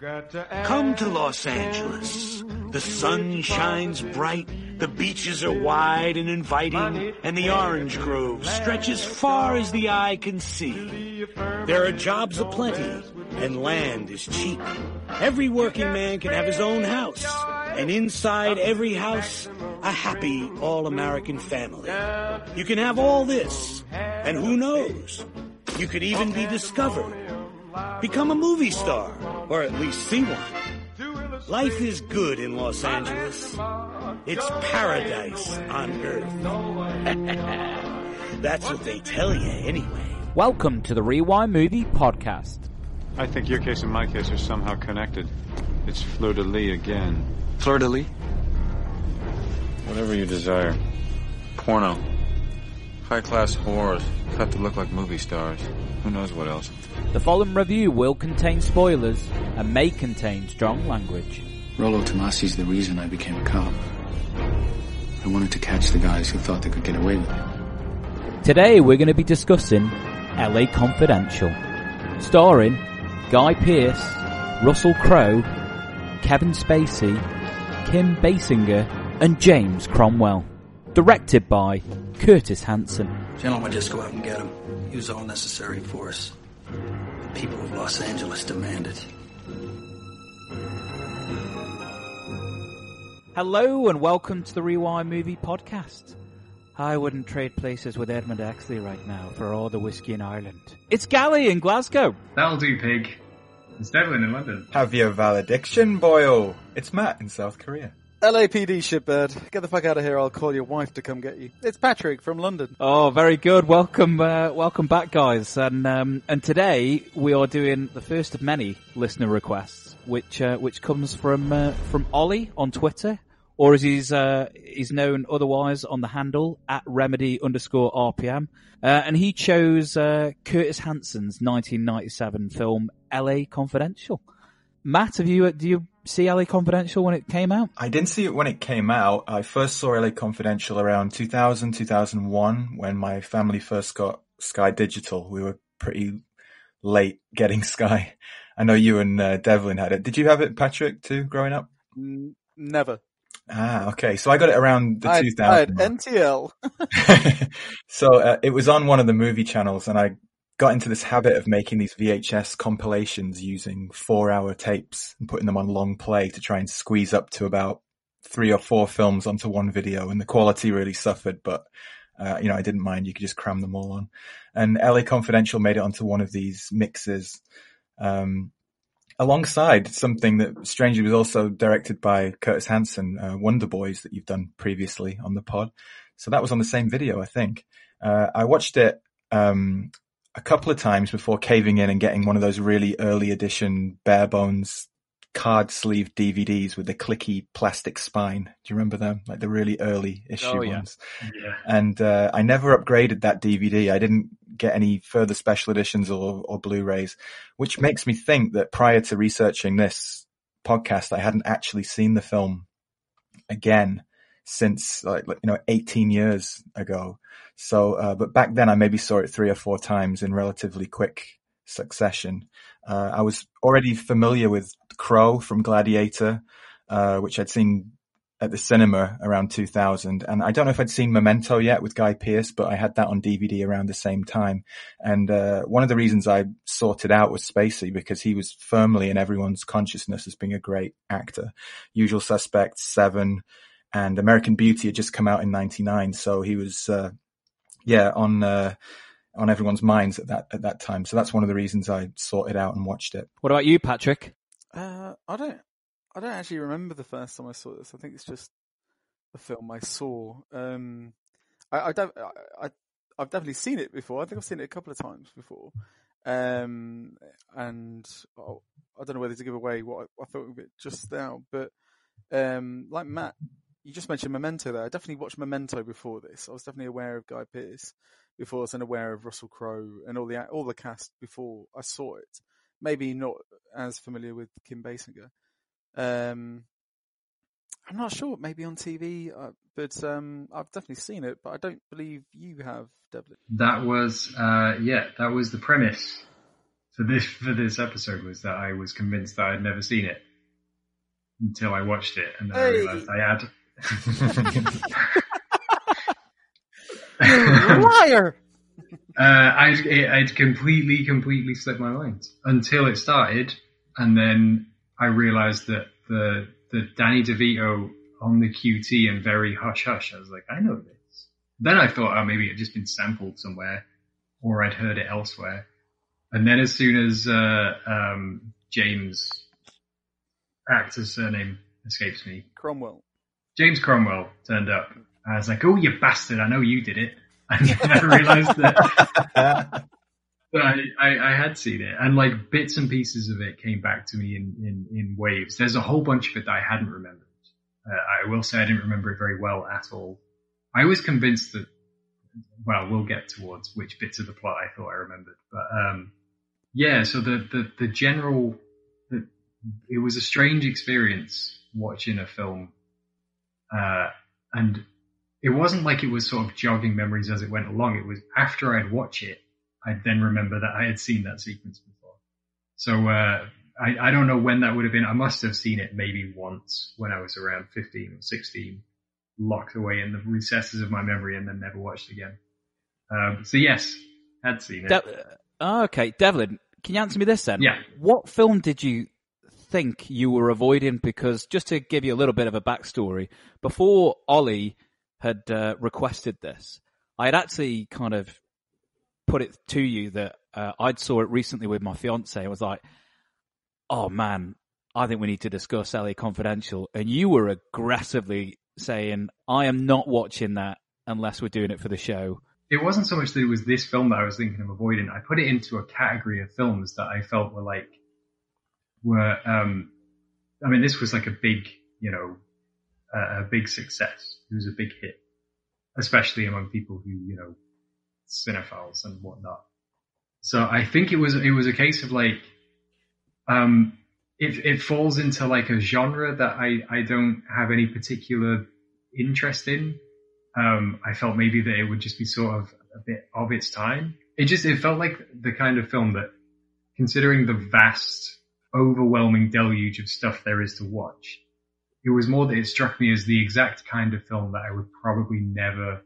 Come to Los Angeles. The sun shines bright, the beaches are wide and inviting, and the orange grove stretches far as the eye can see. There are jobs aplenty, and land is cheap. Every working man can have his own house, and inside every house, a happy all-American family. You can have all this, and who knows? You could even be discovered. Become a movie star, or at least see one. Life is good in Los Angeles. It's paradise on earth. That's what they tell you anyway. Welcome to the Rewind Movie Podcast. I think your case and my case are somehow connected. It's Fleur de Lis again. Fleur de Lis? Whatever you desire. Porno. High class whores. Cut to look like movie stars. Who knows what else? The following review will contain spoilers and may contain strong language. Rollo Tomasi's the reason I became a cop. I wanted to catch the guys who thought they could get away with it. Today we're going to be discussing LA Confidential, starring Guy Pearce, Russell Crowe, Kevin Spacey, Kim Basinger, and James Cromwell. Directed by Curtis Hanson. Gentlemen, just go out and get him. Use all necessary force. The people of Los Angeles demand it. Hello and welcome to the Rewind Movie Podcast. I wouldn't trade places with Edmund Exley right now for all the whiskey in Ireland. It's Gali in Glasgow. That'll do, pig. It's Devlin in London. Have your valediction, boyo. It's Matt in South Korea. LAPD shipbird, get the fuck out of here. I'll call your wife to come get you. It's Patrick from London. Oh, very good. Welcome, uh, welcome back, guys. And um, and today we are doing the first of many listener requests, which uh, which comes from uh, from Oli on Twitter, or as he's uh, he's known otherwise on the handle at remedy underscore RPM. Uh, and he chose uh, Curtis Hanson's 1997 film L.A. Confidential. Matt, have you do you see LA Confidential when it came out? I didn't see it when it came out. I first saw LA Confidential around 2000, 2001 when my family first got Sky Digital. We were pretty late getting Sky. I know you and uh, Devlin had it. Did you have it, Patrick, too, growing up? N- never. Ah, okay. So I got it around the I, 2000. I had NTL. so uh, it was on one of the movie channels and I got into this habit of making these VHS compilations using four hour tapes and putting them on long play to try and squeeze up to about three or four films onto one video. And the quality really suffered, but uh, you know, I didn't mind. You could just cram them all on. And LA Confidential made it onto one of these mixes, um, alongside something that strangely was also directed by Curtis Hanson, uh, Wonder Boys that you've done previously on the pod. So that was on the same video, I think. Uh, I watched it, um, a couple of times before caving in and getting one of those really early edition bare bones card sleeve DVDs with the clicky plastic spine. Do you remember them? Like the really early issue Oh, yeah. ones. Yeah. And, uh, I never upgraded that DVD. I didn't get any further special editions or, or Blu-rays, which makes me think that prior to researching this podcast, I hadn't actually seen the film again since like, you know, 18 years ago. So, uh, but back then I maybe saw it three or four times in relatively quick succession. Uh, I was already familiar with Crowe from Gladiator, uh, which I'd seen at the cinema around 2000. And I don't know if I'd seen Memento yet with Guy Pearce, but I had that on DVD around the same time. And, uh, one of the reasons I sorted out was Spacey because he was firmly in everyone's consciousness as being a great actor. Usual Suspects, Seven, and American Beauty had just come out in 99. So he was, uh, yeah, on, uh, on everyone's minds at that, at that time. So that's one of the reasons I sought it out and watched it. What about you, Patrick? Uh, I don't, I don't actually remember the first time I saw this. I think it's just a film I saw. Um, I, I don't, I, I, I've definitely seen it before. I think I've seen it a couple of times before. Um, and oh, I don't know whether to give away what I, I thought of it just now, but um, like Matt, you just mentioned Memento there. I definitely watched Memento before this. I was definitely aware of Guy Pearce before I was aware of Russell Crowe and all the all the cast before I saw it. Maybe not as familiar with Kim Basinger. Um, I'm not sure. Maybe on TV, uh, but um, I've definitely seen it. But I don't believe you have, Devlin. That was, uh, yeah, that was the premise. for this for this episode was that I was convinced that I'd never seen it until I watched it, and then I realised I had. Liar! Uh, I'd, it, I'd completely, completely slipped my mind until it started, and then I realised that the the Danny DeVito on the QT and very hush hush. I was like, I know this. Then I thought, oh, maybe it had just been sampled somewhere, or I'd heard it elsewhere. And then as soon as uh, um, James actor's surname escapes me, Cromwell. James Cromwell turned up. I was like, oh, you bastard, I know you did it. And I realised that, that I, I, I had seen it. And like bits and pieces of it came back to me in, in, in waves. There's a whole bunch of it that I hadn't remembered. Uh, I will say I didn't remember it very well at all. I was convinced that, well, we'll get towards which bits of the plot I thought I remembered. But, um, yeah, so the, the, the general, the, it was a strange experience watching a film uh, and it wasn't like it was sort of jogging memories as it went along. It was after I'd watch it, I'd then remember that I had seen that sequence before. So uh, I, I don't know when that would have been. I must have seen it maybe once when I was around 15 or 16, locked away in the recesses of my memory and then never watched again. Um, so yes, had seen it. De- oh, okay, Devlin, can you answer me this then? Yeah. What film did you think you were avoiding? Because just to give you a little bit of a backstory, before Oli had uh, requested this, I had actually kind of put it to you that uh, I'd saw it recently with my fiance. I was like, "Oh man, I think we need to discuss LA Confidential," and you were aggressively saying, "I am not watching that unless we're doing it for the show." it wasn't so much that it was this film that I was thinking of avoiding. I put it into a category of films that I felt were like, were, um, I mean, this was like a big, you know, uh, a big success. It was a big hit, especially among people who, you know, cinephiles and whatnot. So I think it was, it was a case of like, um, it, it falls into like a genre that I, I don't have any particular interest in um, I felt maybe that it would just be sort of a bit of its time. It just, it felt like the kind of film that, considering the vast, overwhelming deluge of stuff there is to watch, it was more that it struck me as the exact kind of film that I would probably never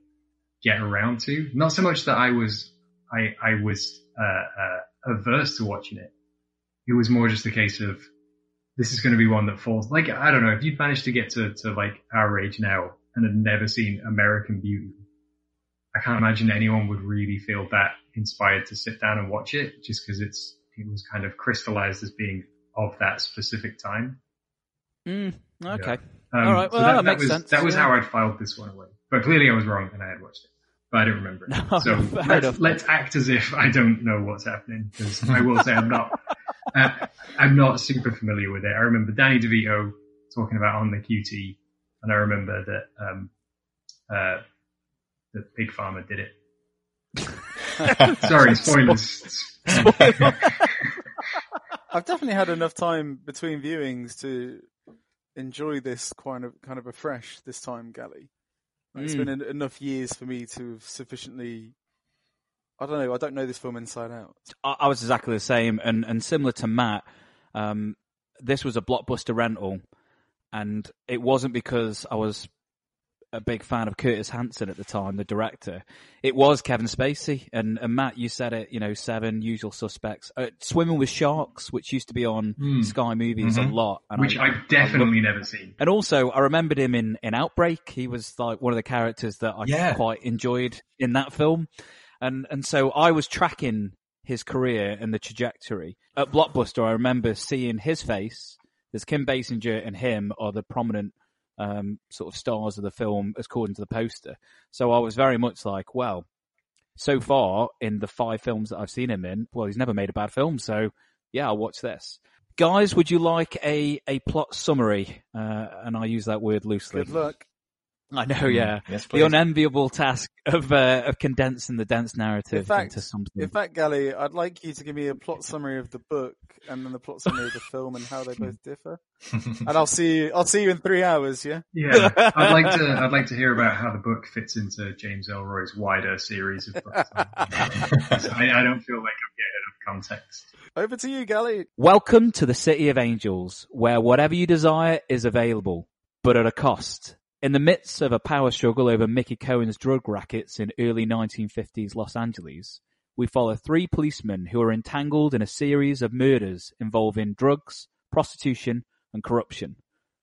get around to. Not so much that I was, I, I was, uh, uh, averse to watching it. It was more just a case of, this is going to be one that falls, like, I don't know, if you'd managed to get to, to like our age now, and had never seen American Beauty, I can't imagine anyone would really feel that inspired to sit down and watch it just because it's, it was kind of crystallized as being of that specific time. Mm, okay. Um, All right. so Well, that, makes was, sense. That was yeah. how I'd filed this one away. But clearly I was wrong and I had watched it. But I don't remember it. No, so let's, let's act as if I don't know what's happening because I will say I'm not, uh, I'm not super familiar with it. I remember Danny DeVito talking about on the QT and I remember that, um, uh, that Pig Farmer did it. Sorry, spoilers. I've definitely had enough time between viewings to enjoy this kind of kind of afresh this time, Gali. Like, It's Mm. been en- enough years for me to have sufficiently. I don't know. I don't know this film inside out. I, I was exactly the same, and and similar to Matt, um, this was a blockbuster rental, and it wasn't because I was a big fan of Curtis Hanson at the time, the director. It was Kevin Spacey, and, and Matt, you said it. You know, Seven, Usual Suspects, uh, Swimming with Sharks, which used to be on Hmm. Sky Movies Mhm. a lot, and Which I, I've definitely never seen. and also, I remembered him in, in Outbreak. He was like one of the characters that I Yeah. quite enjoyed in that film. And, and so I was tracking his career and the trajectory. At Blockbuster, I remember seeing his face. There's Kim Basinger and him are the prominent, um, sort of stars of the film according to the poster. So I was very much like, well, so far in the five films that I've seen him in, well, he's never made a bad film. So yeah, I'll watch this. Guys, would you like a, a plot summary? Uh, and I use that word loosely. Good luck. I know, yeah. Yes, The unenviable task of uh, of condensing the dense narrative In fact, into something. In fact, Gali, I'd like you to give me a plot summary of the book and then the plot summary of the film and how they both differ. And I'll see you. I'll see you in three hours. Yeah. Yeah, I'd like to. I'd like to hear about how the book fits into James Ellroy's wider series of books. I, I don't feel like I'm getting enough context. Over to you, Gali. Welcome to the City of Angels, where whatever you desire is available, but at a cost. In the midst of a power struggle over Mickey Cohen's drug rackets in early 1950s Los Angeles, we follow three policemen who are entangled in a series of murders involving drugs, prostitution, and corruption.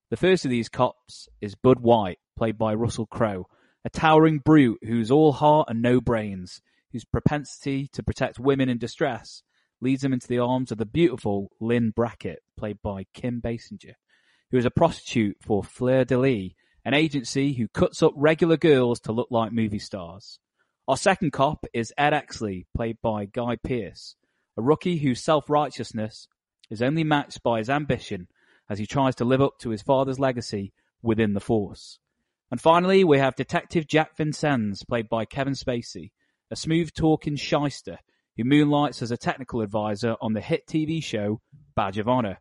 The first of these cops is Bud White, played by Russell Crowe, a towering brute who's all heart and no brains, whose propensity to protect women in distress leads him into the arms of the beautiful Lynn Bracken, played by Kim Basinger, who is a prostitute for Fleur de Lis, an agency who cuts up regular girls to look like movie stars. Our second cop is Ed Exley, played by Guy Pearce, a rookie whose self-righteousness is only matched by his ambition as he tries to live up to his father's legacy within the Force. And finally, we have Detective Jack Vincennes, played by Kevin Spacey, a smooth-talking shyster who moonlights as a technical advisor on the hit TV show Badge of Honor.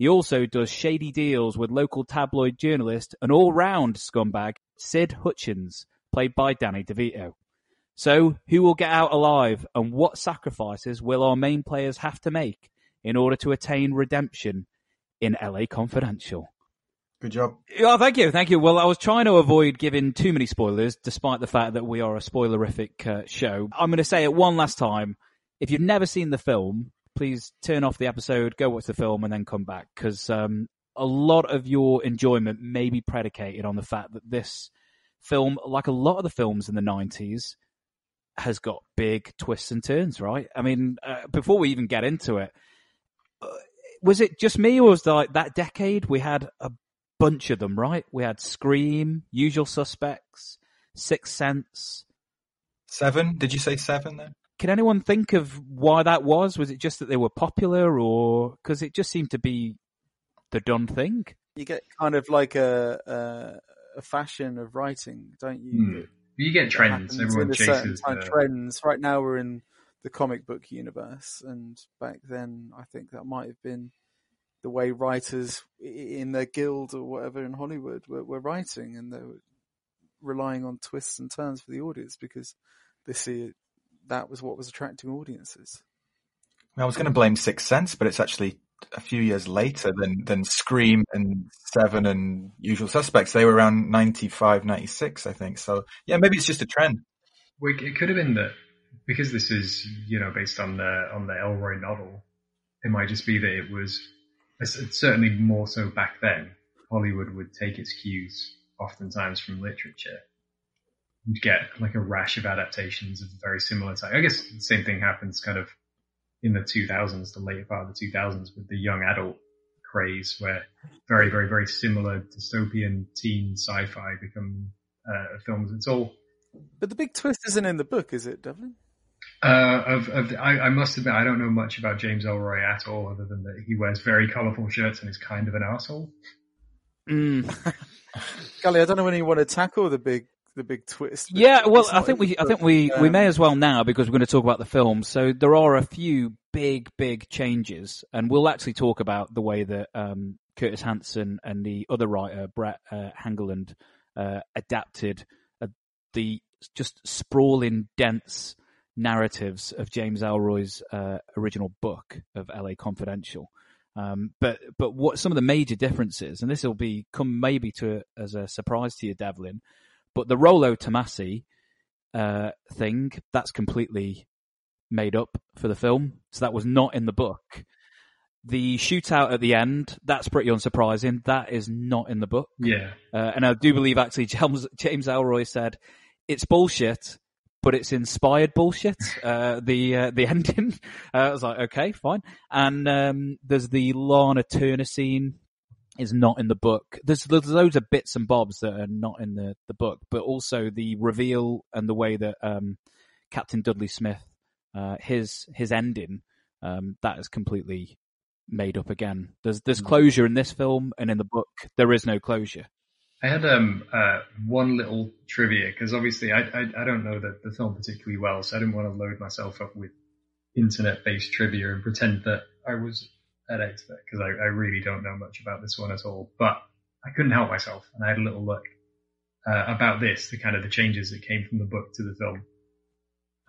He also does shady deals with local tabloid journalist and all-round scumbag Sid Hudgens, played by Danny DeVito. So, who will get out alive and what sacrifices will our main players have to make in order to attain redemption in LA Confidential? Good job. Oh, thank you, thank you. Well, I was trying to avoid giving too many spoilers, despite the fact that we are a spoilerific uh, show. I'm going to say it one last time. If you've never seen the film, please turn off the episode, go watch the film, and then come back because um, a lot of your enjoyment may be predicated on the fact that this film, like a lot of the films in the 90s, has got big twists and turns, right? I mean, uh, before we even get into it, uh, was it just me or was like that decade we had a bunch of them, right? We had Scream, Usual Suspects, Sixth Sense. Seven? Did you say seven then? Can anyone think of why that was? Was it just that they were popular or because it just seemed to be the done thing? You get kind of like a a, a fashion of writing, don't you? Hmm. You get trends. happens Everyone in a certain chases time. the, trends. Right now we're in the comic book universe, and back then I think that might have been the way writers in their guild or whatever in Hollywood were, were writing, and they were relying on twists and turns for the audience because they see it, that was what was attracting audiences. I was going to blame Sixth Sense, but it's actually a few years later than, than Scream and Seven and Usual Suspects. They were around 95, 96, I think. So yeah, maybe it's just a trend. It could have been that because this is you know based on the on the Ellroy novel. It might just be that it was it's it's certainly more so back then. Hollywood would take its cues oftentimes from literature. You'd get like a rash of adaptations of very similar type. I guess the same thing happens kind of in the 2000s, the later part of the 2000s with the young adult craze where very, very, very similar dystopian teen sci-fi become uh, films. It's all But the big twist isn't in the book, is it, Devlin? uh, of, of the, I, I must admit, I don't know much about James Ellroy at all, other than that he wears very colourful shirts and is kind of an asshole. Mm. Gali, I don't know when you want to tackle the big the big twist. Yeah, well, I think we, I think we, we Um, may as well now because we're going to talk about the film. So there are a few big, big changes, and we'll actually talk about the way that um, Curtis Hanson and the other writer Brett uh, Hangeland uh, adapted uh, the just sprawling, dense narratives of James Ellroy's uh, original book of L.A. Confidential. Um, but but what some of the major differences, and this will be come maybe to as a surprise to you, Devlin, but the Rollo Tomasi uh, thing that's completely made up for the film, so that was not in the book. The shootout at the end, that's pretty unsurprising. That is not in the book. Yeah, Uh, and I do believe actually James, James Ellroy said it's bullshit, but it's inspired bullshit. Uh, the uh, the ending, uh, I was like, okay, fine. And um, there's the Lana Turner scene is not in the book. There's there's loads of bits and bobs that are not in the the book, but also the reveal and the way that um, Captain Dudley Smith, uh, his his ending, um, that is completely made up again. There's there's closure in this film, and in the book there is no closure. I had um uh one little trivia because obviously I, I I don't know the the film particularly well, so I didn't want to load myself up with internet based trivia and pretend that I was expert because I, I really don't know much about this one at all. But I couldn't help myself, and I had a little look uh, about this, the kind of the changes that came from the book to the film.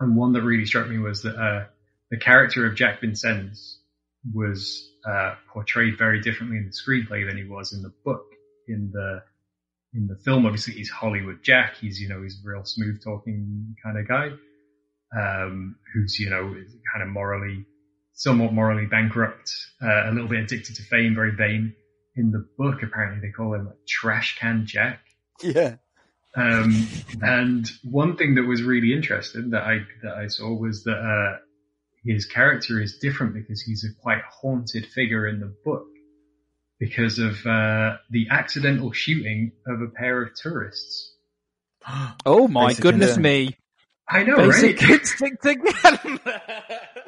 And one that really struck me was that uh, the character of Jack Vincennes was uh, portrayed very differently in the screenplay than he was in the book. In the in the film, obviously he's Hollywood Jack. He's you know he's a real smooth talking kind of guy, um, who's you know kind of morally somewhat morally bankrupt, uh, a little bit addicted to fame, very vain. In the book, apparently they call him like Trash Can Jack. Yeah. Um, and one thing that was really interesting that I that I saw was that uh, his character is different because he's a quite haunted figure in the book because of uh, the accidental shooting of a pair of tourists. Oh my Basic goodness me! I know, Basic right? instinct again.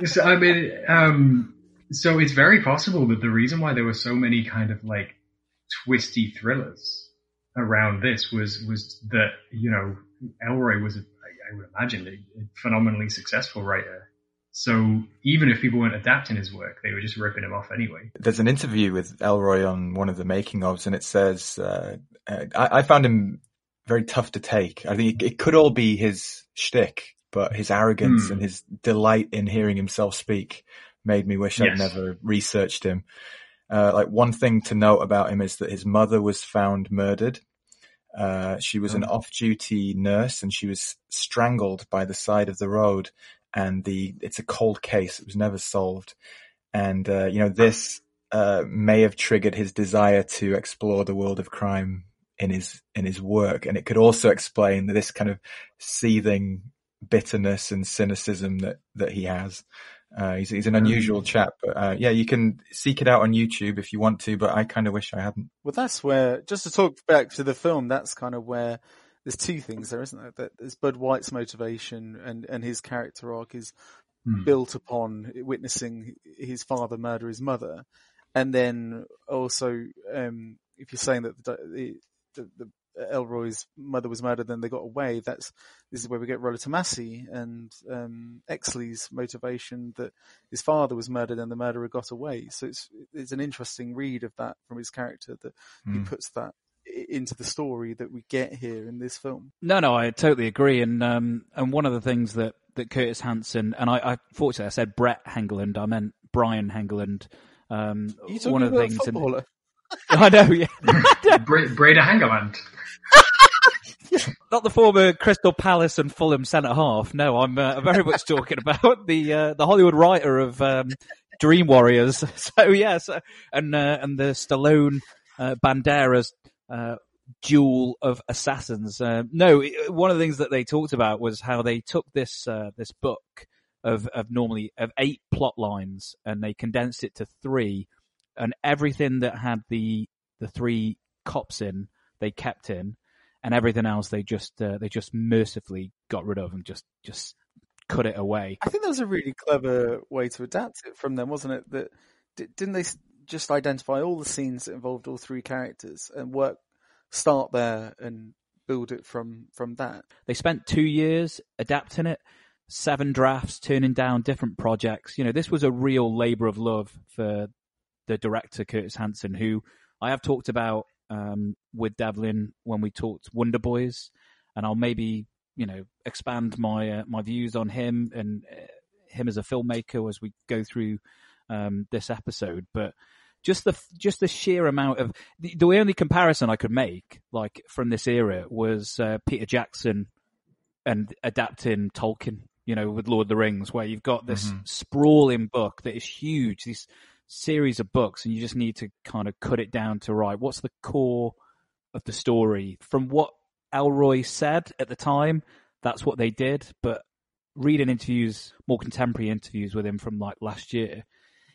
So, I mean, um, so it's very possible that the reason why there were so many kind of like twisty thrillers around this was was that you know Ellroy was, a, I I would imagine, a, a phenomenally successful writer. So even if people weren't adapting his work, they were just ripping him off anyway. There's an interview with Ellroy on one of the making ofs, and it says, uh, uh, I, I found him very tough to take. I think it, it could all be his shtick, but his arrogance Hmm. and his delight in hearing himself speak made me wish I'd never researched him. Uh, like one thing to note about him is that his mother was found murdered. Uh, she was an off-duty nurse and she was strangled by the side of the road and the, it's a cold case. It was never solved. And, uh, you know, this, uh, may have triggered his desire to explore the world of crime in his, in his work. And it could also explain this kind of seething bitterness and cynicism that, that he has. Uh, he's, he's an unusual chap, but, uh, yeah, you can seek it out on YouTube if you want to, but I kind of wish I hadn't. Well, that's where, just to talk back to the film, that's kind of where there's two things there, isn't there? That there's Bud White's motivation and, and his character arc is Hmm. built upon witnessing his father murder his mother. And then also, um, if you're saying that the, the, the, the Ellroy's mother was murdered, then they got away. That's this is where we get Rollo Tomasi and um, Exley's motivation that his father was murdered and the murderer got away. So it's it's an interesting read of that from his character that he Mm. puts that into the story that we get here in this film. No, no, I totally agree. And um, and one of the things that, that Curtis Hanson and I, I fortunately I said Brett Hengeland, I meant Brian Helgeland. Um, Are you talking one of the things? I know, yeah, Bra- Brede Hangeland. not the former Crystal Palace and Fulham centre half. No, I'm uh, very much talking about the uh, the Hollywood writer of um, Dream Warriors. So yes, and uh, and the Stallone uh, Banderas uh, duel of assassins. Uh, no, it- one of the things that they talked about was how they took this uh, this book of of normally of eight plot lines and they condensed it to three, and everything that had the the three cops in they kept in, and everything else they just uh, they just mercifully got rid of and just just cut it away. I think that was a really clever way to adapt it from them, wasn't it? That di- didn't they just identify all the scenes that involved all three characters and work, start there and build it from from that. They spent two years adapting it, seven drafts, turning down different projects. You know, this was a real labour of love for the director Curtis Hanson, who I have talked about um, with Devlin when we talked Wonder Boys, and I'll maybe you know expand my uh, my views on him and uh, him as a filmmaker as we go through um, this episode. But just the just the sheer amount of the, the only comparison I could make, like from this era, was uh, Peter Jackson and adapting Tolkien. You know, with Lord of the Rings, where you've got this Mhm. sprawling book that is huge, this series of books, and you just need to kind of cut it down to right. What's the core of the story? From what Ellroy said at the time, that's what they did. But reading interviews, more contemporary interviews with him from like last year,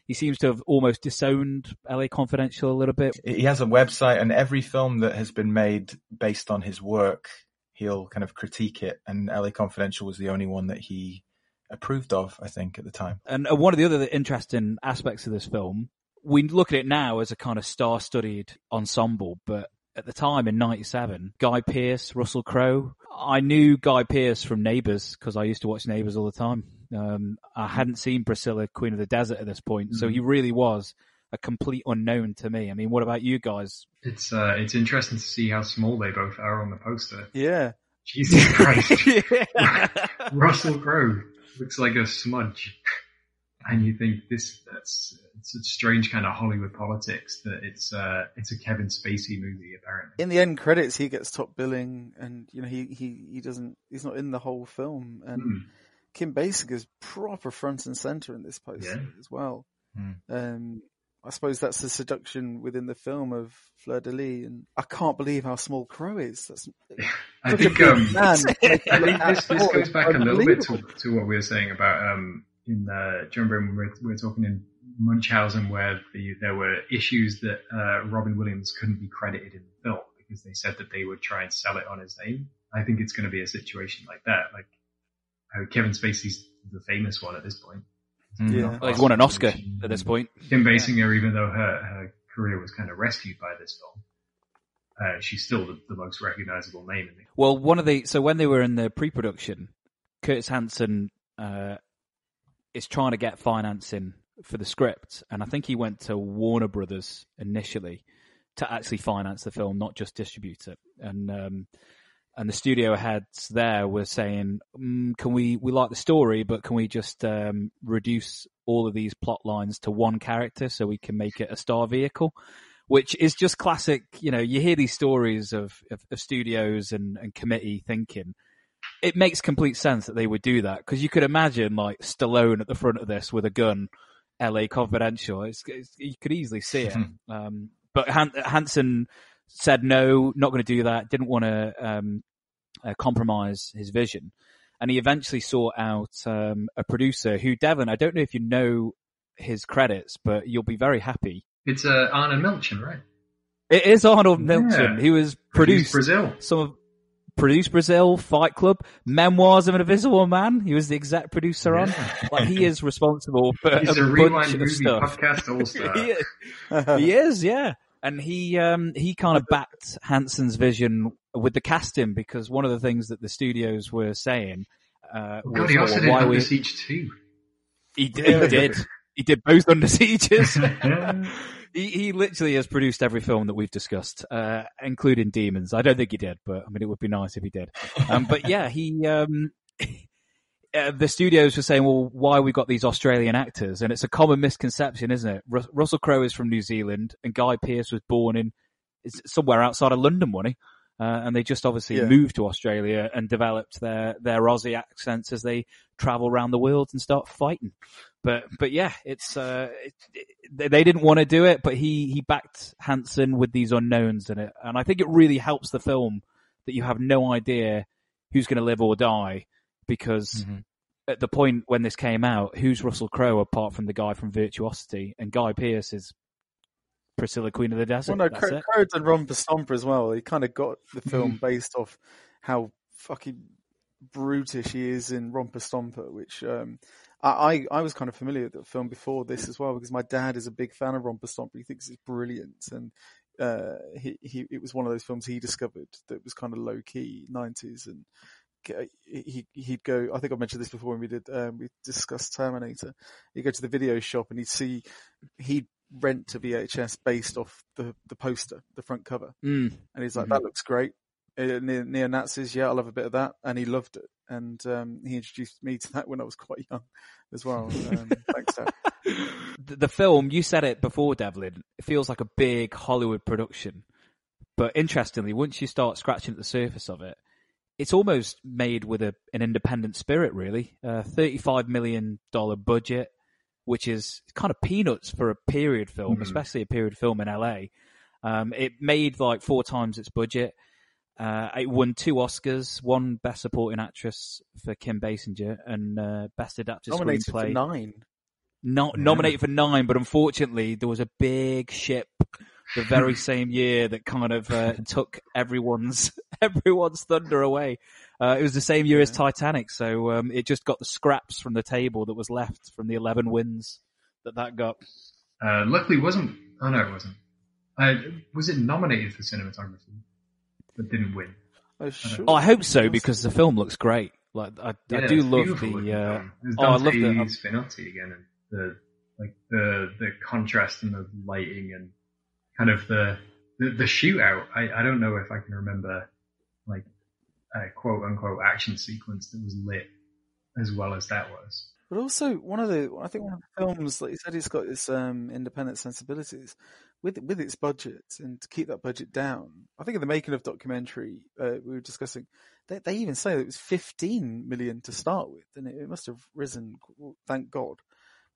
he seems to have almost disowned LA Confidential a little bit. he has a website and every film that has been made based on his work, he'll kind of critique it. And LA Confidential was the only one that he approved of, I think, at the time. And uh, one of the other interesting aspects of this film, we look at it now as a kind of star-studded ensemble, but at the time in '97, Guy Pearce, Russell Crowe. I knew Guy Pearce from Neighbours because I used to watch Neighbours all the time. Um, I hadn't seen Priscilla, Queen of the Desert at this point, so he really was a complete unknown to me. I mean, what about you guys? It's uh, it's interesting to see how small they both are on the poster. Yeah, Jesus Christ. Russell Crowe looks like a smudge. and you think this that's it's a strange kind of Hollywood politics that it's uh it's a Kevin Spacey movie apparently. In the end credits, he gets top billing, and you know he he he doesn't he's not in the whole film, and Hmm. Kim Basinger's proper front and center in this poster Yeah. as well. Hmm. Um, I suppose that's the seduction within the film of Fleur de Lis, and I can't believe how small Crowe is. That's I think um. I think this, this Oh, goes back a little bit to, to what we were saying about um in uh, do you remember when we were, we were talking in Munchausen where the, there were issues that uh, Robin Williams couldn't be credited in the film because they said that they would try and sell it on his name. I think it's going to be a situation like that. Like how Kevin Spacey's the famous one at this point. Mm. Yeah. Well, he's won an Oscar at this point. Kim Basinger, even though her, her career was kind of rescued by this film, uh, she's still the, the most recognizable name in the Well, one of the so when they were in the pre-production, Curtis Hanson uh, is trying to get financing for the script, and I think he went to Warner Brothers initially to actually finance the film, not just distribute it. And um, and the studio heads there were saying, mm, "Can we we like the story, but can we just um, reduce all of these plot lines to one character so we can make it a star vehicle?" Which is just classic. You know, you hear these stories of, of, of studios and, and committee thinking. It makes complete sense that they would do that because you could imagine like Stallone at the front of this with a gun, L.A. Confidential. It's, it's, you could easily see it. um, but Han- Hanson said no, not going to do that. Didn't want to um, uh, compromise his vision, and he eventually sought out um, a producer who, Devon. I don't know if you know his credits, but you'll be very happy. It's uh, Milchan, right? It is Arnold Yeah. Milchan. He was Produced produced Brazil. some of produced Brazil, Fight Club, Memoirs of an Invisible Man. He was the exec producer on. Like he is responsible for He's a a bunch rewind of movie stuff. podcast all star. he, is, he is, yeah. And he um he kind of backed Hanson's vision with the casting because one of the things that the studios were saying uh, was, God, he oh, also well, did why we Siege too. he, did- he did he did both under sieges. he he literally has produced every film that we've discussed, uh, including Demons. I don't think he did, but I mean, it would be nice if he did. Um, but yeah, he um, uh, the studios were saying, well, why we got these Australian actors? And it's a common misconception, isn't it? Rus- Russell Crowe is from New Zealand, and Guy Pearce was born in is somewhere outside of London, wasn't he? Uh, and they just obviously Yeah. moved to Australia and developed their their Aussie accents as they travel around the world and start fighting. But but yeah, it's uh, it, it, they- they didn't want to do it, but he he backed Hanson with these unknowns in it, and I think it really helps the film that you have no idea who's going to live or die because Mhm. at the point when this came out, who's Russell Crowe apart from the guy from Virtuosity and Guy Pearce is Priscilla Queen of the Desert. Well, no, That's Crowe, it. Crowe did Romper Stomper as well. He kind of got the film Mm-hmm. based off how fucking brutish he is in Romper Stomper, which um, I, I I was kind of familiar with the film before this as well because my dad is a big fan of Romper Stomper. He thinks it's brilliant, and uh, he he it was one of those films he discovered that was kind of low key nineties and. He he'd go. I think I mentioned this before when we did um, we discussed Terminator. He'd go to the video shop and he'd see he'd rent a VHS based off the the poster, the front cover, Mm. and he's like, Mhm. "That looks great." Neo Nazis, yeah, I love a bit of that, and he loved it. And um, he introduced me to that when I was quite young as well. Um, thanks, Dad. the, the film, you said it before, Devlin, it feels like a big Hollywood production. But interestingly, once you start scratching at the surface of it, it's almost made with a, an independent spirit, really. Uh, $35 million budget, which is kind of peanuts for a period film, Mhm. especially a period film in LA. Um, it made like four times its budget. Uh, it won two Oscars, one Best Supporting Actress for Kim Basinger and uh, Best Adapted Nominated Screenplay for nine. not nominated for nine, but unfortunately there was a big ship the very same year that kind of uh, took everyone's everyone's thunder away. Uh, it was the same year as Titanic, so um, it just got the scraps from the table that was left from the eleven wins that that got. Uh, luckily, it wasn't. Oh no, it wasn't. Uh, was it nominated for cinematography, but didn't win? Oh, sure. Oh, I hope so because the film looks great. Like I, I do love the. Uh, oh, I love Dante the. Spinotti again, and the like the the contrast and the lighting and kind of the the, the shootout. I, I don't know if I can remember like a quote unquote action sequence that was lit as well as that was. But also one of the, I think one of the films, like you said, it's got its um, independent sensibilities with with its budget, and to keep that budget down. I think in the making of documentary uh, we were discussing, they, they even say that it was 15 million to start with, and it, it must have risen, thank God.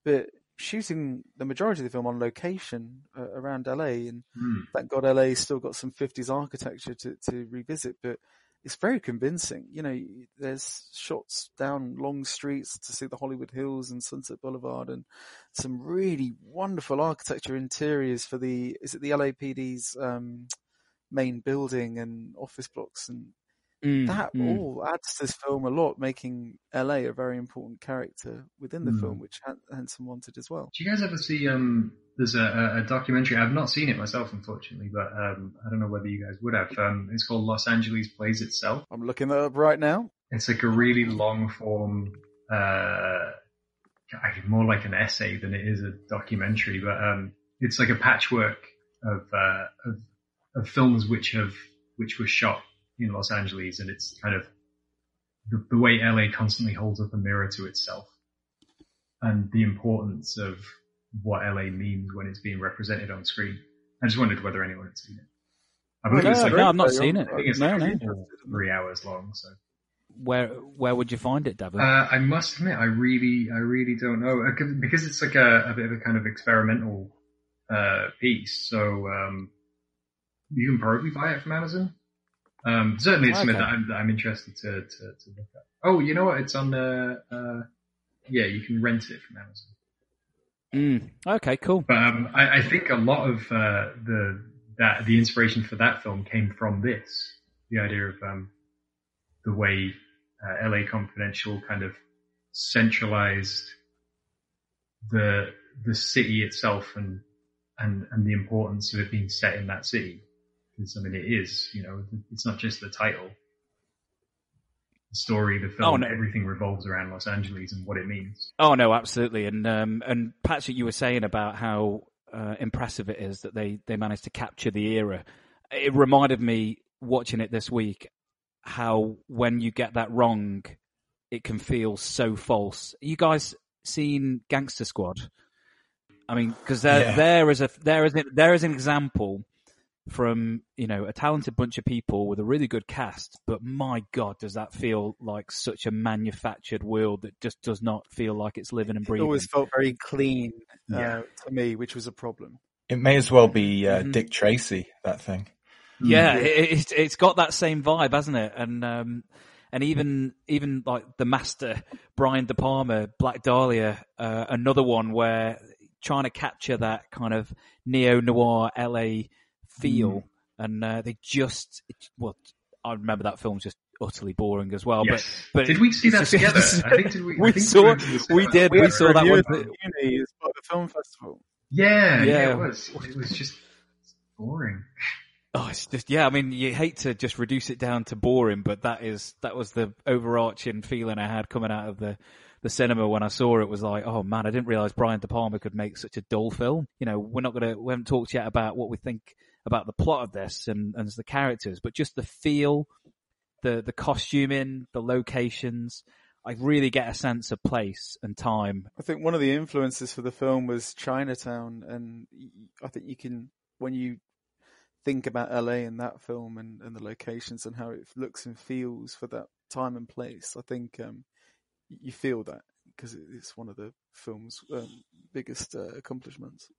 But shooting the majority of the film on location uh, around LA, and Hmm. thank God LA still got some 50s architecture to, to revisit, but it's very convincing. You know, there's shots down long streets to see the Hollywood Hills and Sunset Boulevard and some really wonderful architecture interiors for the, is it the LAPD's, um, main building and office blocks and Mm, that mm. all adds to this film a lot, making LA a very important character within the Mm. film, which Hanson wanted as well. Do you guys ever see? Um, there's a, a- documentary. I've not seen it myself, unfortunately, but um, I don't know whether you guys would have. Um, it's called Los Angeles Plays Itself. I'm looking that up right now. It's like a really long form, uh, more like an essay than it is a documentary, but um, it's like a patchwork of, uh, of of films which have which were shot in Los Angeles, and it's kind of the, the way LA constantly holds up a mirror to itself, and the importance of what LA means when it's being represented on screen. I just wondered whether anyone had seen it. I believe No, it's like no, I've not very seen it. I think it's No, like no. three hours long, so. Where where would you find it, Devon? Uh, I must admit, I really, I really don't know Uh, 'cause- because it's like a, a bit of a kind of experimental uh, piece. So um, you can probably buy it from Amazon. Um, certainly, it's something Okay. that I'm, that I'm interested to, to, to look at. Oh, you know what? It's on the. Uh, yeah, you can rent it from Amazon. Mm, okay, cool. But um, I, I think a lot of uh, the that the inspiration for that film came from this, the idea of um, the way uh, L.A. Confidential kind of centralized the the city itself and and and the importance of it being set in that city. Because I mean, it is, you know, it's not just the title. Story, the film, Oh, no. everything revolves around Los Angeles and what it means. Oh no, absolutely. And um, and Patrick, you were saying about how uh, impressive it is that they they managed to capture the era. It reminded me watching it this week how when you get that wrong, it can feel so false. You guys seen Gangster Squad? I mean, because there Yeah. there is a there is a, there is an example from you know a talented bunch of people with a really good cast, but my god, does that feel like such a manufactured world that just does not feel like it's living and breathing? It always felt very clean uh, Yeah. to me, which was a problem. It may as well be uh, Mhm. Dick Tracy, that thing. Yeah, it, it's it's got that same vibe, hasn't it? And um, and even even like the master Brian De Palma, Black Dahlia, uh, another one where trying to capture that kind of neo noir LA feel, and uh, they just it, well, I remember that film's just utterly boring as well. Yes. But but Did we see that together? I think did we, I we saw went to the we cinema did we together. saw that one. Uni as part of the film festival. Yeah, yeah, Yeah. it was. It was just boring. Oh, it's just yeah. I mean, you hate to just reduce it down to boring, but that is that was the overarching feeling I had coming out of the the cinema when I saw it. Was like, oh man, I didn't realize Brian De Palma could make such a dull film. You know, we're not gonna we haven't talked yet about what we think about the plot of this and and the characters, but just the feel, the the costuming, the locations. I really get a sense of place and time. I think one of the influences for the film was Chinatown, and I think you can when you think about LA in that film and, and the locations and how it looks and feels for that time and place. I think um, you feel that because it's one of the film's um, biggest uh, accomplishments.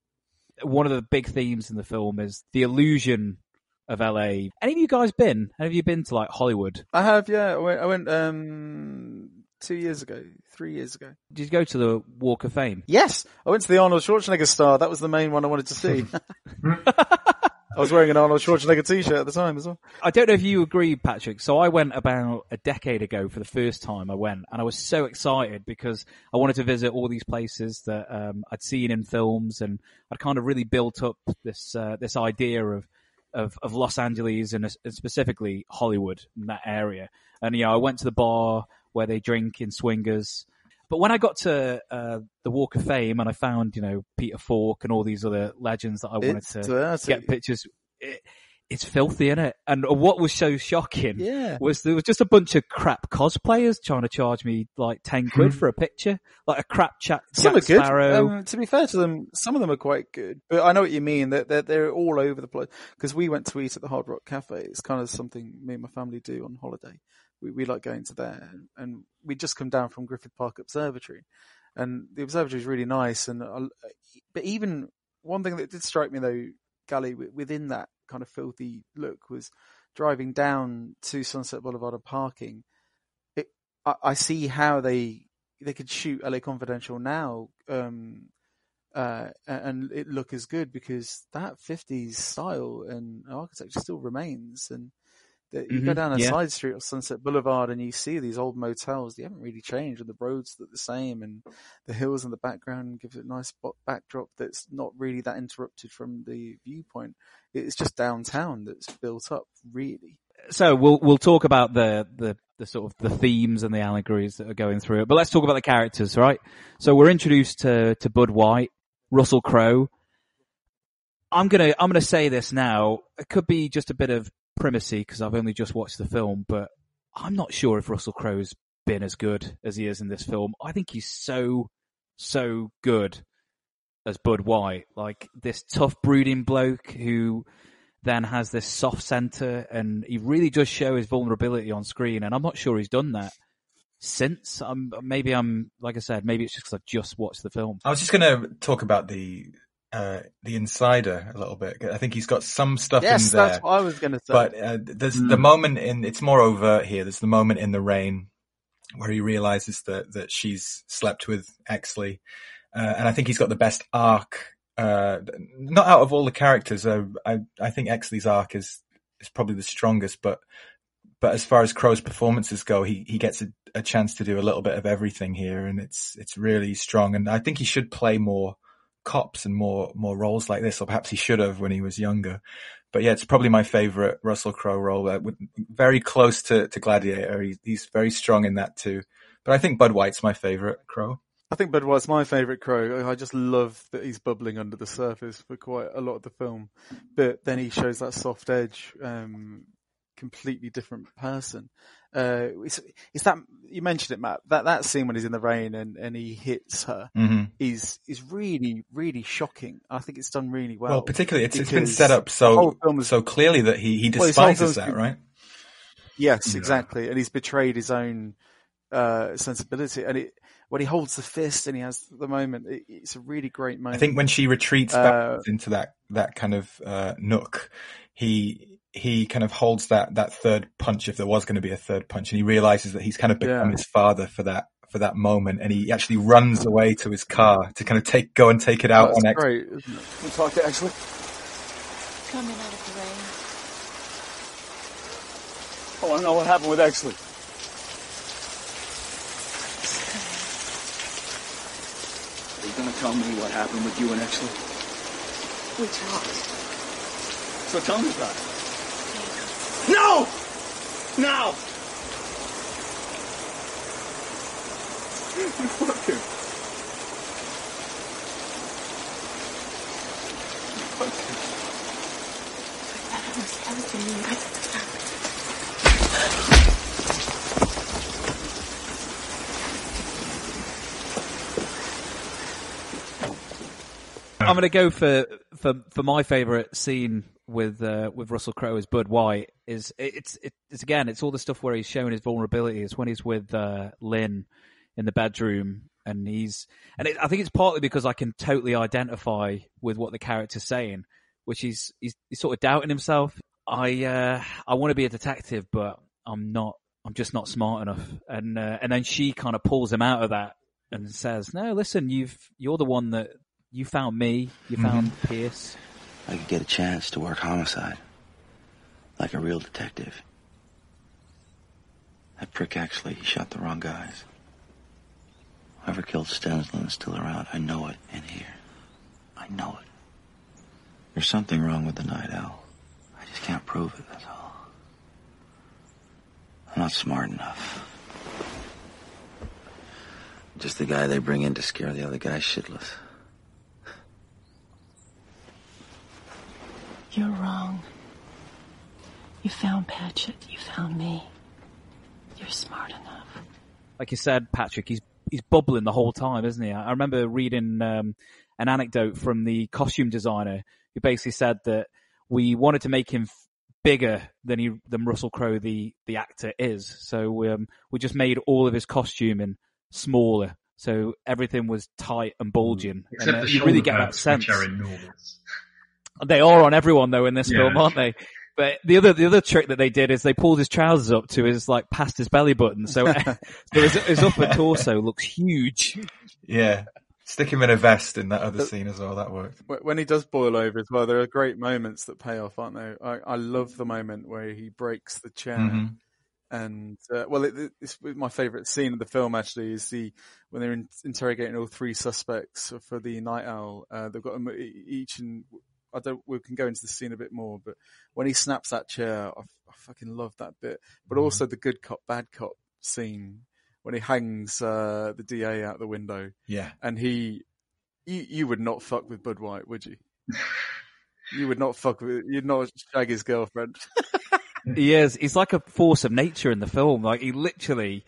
One of the big themes in the film is the illusion of LA. Any of you guys been? Have you been to like Hollywood? I have, yeah. I went, I went um, two years ago, three years ago. Did you go to the Walk of Fame? Yes, I went to the Arnold Schwarzenegger star. That was the main one I wanted to see. I was wearing an Arnold Schwarzenegger t-shirt at the time as well. I don't know if you agree, Patrick. So I went about a decade ago for the first time I went and I was so excited because I wanted to visit all these places that, um, I'd seen in films and I'd kind of really built up this, uh, this idea of, of, of Los Angeles and, uh, specifically Hollywood in that area. And, you know, I went to the bar where they drink in swingers. But when I got to uh, the Walk of Fame and I found, you know, Peter Falk and all these other legends that I wanted It's to dirty. get pictures, it, it's filthy, is it? And what was so shocking Yeah. was there was just a bunch of crap cosplayers trying to charge me like ten quid for a picture, like a crap chat Some Jack are good. Sparrow. Um, to be fair to them, some of them are quite good. But I know what you mean. That they're, they're all over the place. Because we went to eat at the Hard Rock Cafe. It's kind of something me and my family do on holiday. We, we like going to there, and we just come down from Griffith Park Observatory, and the observatory is really nice. And I, but even one thing that did strike me though, Gali, within that kind of filthy look was driving down to Sunset Boulevard and parking. It, I, I see how they they could shoot LA Confidential now um, uh, and it look as good because that 50s style and architecture still remains. And the, you go Mhm, down a yeah. side street of Sunset Boulevard and you see these old motels. They haven't really changed, and the roads look the same, and the hills in the background give it a nice backdrop that's not really that interrupted from the viewpoint. It's just downtown that's built up, really. so we'll we'll talk about the, the the sort of the themes and the allegories that are going through it. But let's talk about the characters, right? So we're introduced to to Bud White, Russell Crowe. I'm gonna I'm gonna say this now. It could be just a bit of primacy because I've only just watched the film, but I'm not sure if Russell Crowe's been as good as he is in this film. I think he's so so good as Bud White, like this tough brooding bloke who then has this soft center and he really does show his vulnerability on screen and I'm not sure he's done that since. I'm maybe I'm like I said maybe it's just because I just watched the film. I was just going to talk about the uh, the insider a little bit. I think he's got some stuff Yes, in there. Yes, that's what I was going to say. But uh, there's the moment in it's more overt here. There's the moment in the rain where he realizes that that she's slept with Exley, uh, and I think he's got the best arc. Uh, not out of all the characters, uh, I I think Exley's arc is is probably the strongest. But but as far as Crowe's performances go, he he gets a, a chance to do a little bit of everything here, and it's it's really strong. And I think he should play more cops and more more roles like this, or perhaps he should have when he was younger. But yeah, it's probably my favorite Russell Crowe role. Uh, with, very close to, to Gladiator. He's, he's very strong in that too. But I think Bud White's my favorite Crowe. I think Bud White's my favourite Crowe. I just love that he's bubbling under the surface for quite a lot of the film, but then he shows that soft edge, um, completely different person. Uh, it's, it's that you mentioned it, Matt. That that scene when he's in the rain and, and he hits her Mhm. is is really really shocking. I think it's done really well. Well, particularly it's, it's been set up so is- so clearly that he he Well, despises film's that, right? Yes, exactly. And he's betrayed his own uh, sensibility. And it, when he holds the fist and he has the moment, it, it's a really great moment. I think when she retreats Uh, back into that that kind of uh, nook, he he kind of holds that that third punch if there was going to be a third punch, and he realizes that he's kind of become Yeah. his father for that for that moment, and he actually runs away to his car to kind of take go and take it out That's on X. great, isn't it? We talk to Exley? Coming out of the rain. Oh, I want to know what happened with Exley. Are you going to tell me what happened with you and Exley? We talked. So tell me about it. No! Now! Fuck time. I'm going to go for for for my favorite scene with uh, with Russell Crowe as Bud White is it's it's again it's all the stuff where he's showing his vulnerability. It's when he's with uh, Lynn in the bedroom and he's and it, I think it's partly because I can totally identify with what the character's saying, which he's he's, he's sort of doubting himself. I uh, I want to be a detective, but I'm not. I'm just not smart enough. And uh, and then she kind of pulls him out of that and says, "No, listen, you've you're the one that you found me. You found Pierce. I could get a chance to work homicide. Like a real detective. That prick actually he shot the wrong guys. Whoever killed Stensland is still around. I know it in here. I know it. There's something wrong with the Night Owl. I just can't prove it, that's all. I'm not smart enough. Just the guy they bring in to scare the other guys shitless. You're wrong. You found Patchett. You found me. You're smart enough. like you said, Patrick, he's he's bubbling the whole time, isn't he? I I remember reading um, an anecdote from the costume designer who basically said that we wanted to make him bigger than he than Russell Crowe, the the actor, is. So um, we just made all of his costuming smaller, so everything was tight and bulging, Except and uh, the you really get that sense. which are enormous. They are on everyone though in this Yeah. film, aren't they? But the other the other trick that they did is they pulled his trousers up to his like past his belly button, so so his, his upper torso looks huge. Yeah. Stick him in a vest in that other scene as well. That worked. When he does boil over as well, there are great moments that pay off, aren't there? I, I love the moment where he breaks the chair. Mhm. And uh, well, it, it's my favourite scene of the film actually is the when they're in, interrogating all three suspects for the night owl. Uh, they've got them each, and I don't. We can go into the scene a bit more, but when he snaps that chair, I, I fucking love that bit. But also the good cop bad cop scene when he hangs uh, the DA out the window. Yeah. and he, you you would not fuck with Bud White, would you? you would not fuck with. You'd not shag his girlfriend. He is. He's like a force of nature in the film. Like he literally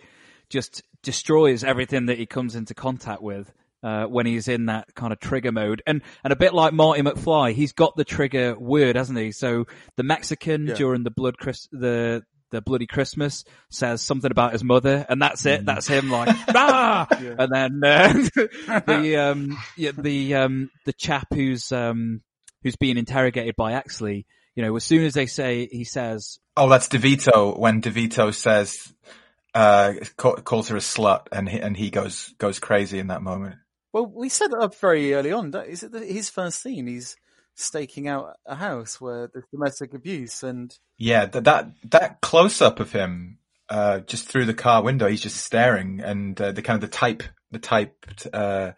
just destroys everything that he comes into contact with uh, when he's in that kind of trigger mode. And and a bit like Marty McFly, he's got the trigger word, hasn't he? So the Mexican Yeah. during the blood Chris the the bloody Christmas says something about his mother, and that's it. That's him like ah, and then uh, the um yeah the um the chap who's um who's being interrogated by Exley. You know, as soon as they say he says Oh, that's DeVito when DeVito says, uh, calls her a slut and he, and he goes, goes crazy in that moment. Well, we set it up very early on. don't- Is it his first scene? He's staking out a house where there's domestic abuse, and Yeah, that, that, that close up of him, uh, just through the car window, he's just staring and, uh, the kind of the type, the typed, uh,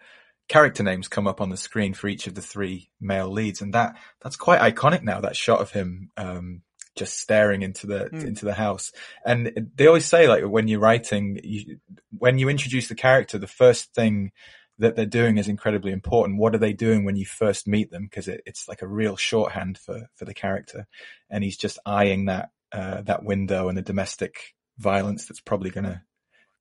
character names come up on the screen for each of the three male leads. And that, that's quite iconic now, that shot of him, um, just staring into the, Hmm. into the house. And they always say like when you're writing, you, when you introduce the character, the first thing that they're doing is incredibly important. What are they doing when you first meet them? Because it, it's like a real shorthand for for the character, and he's just eyeing that uh, that window and the domestic violence that's probably gonna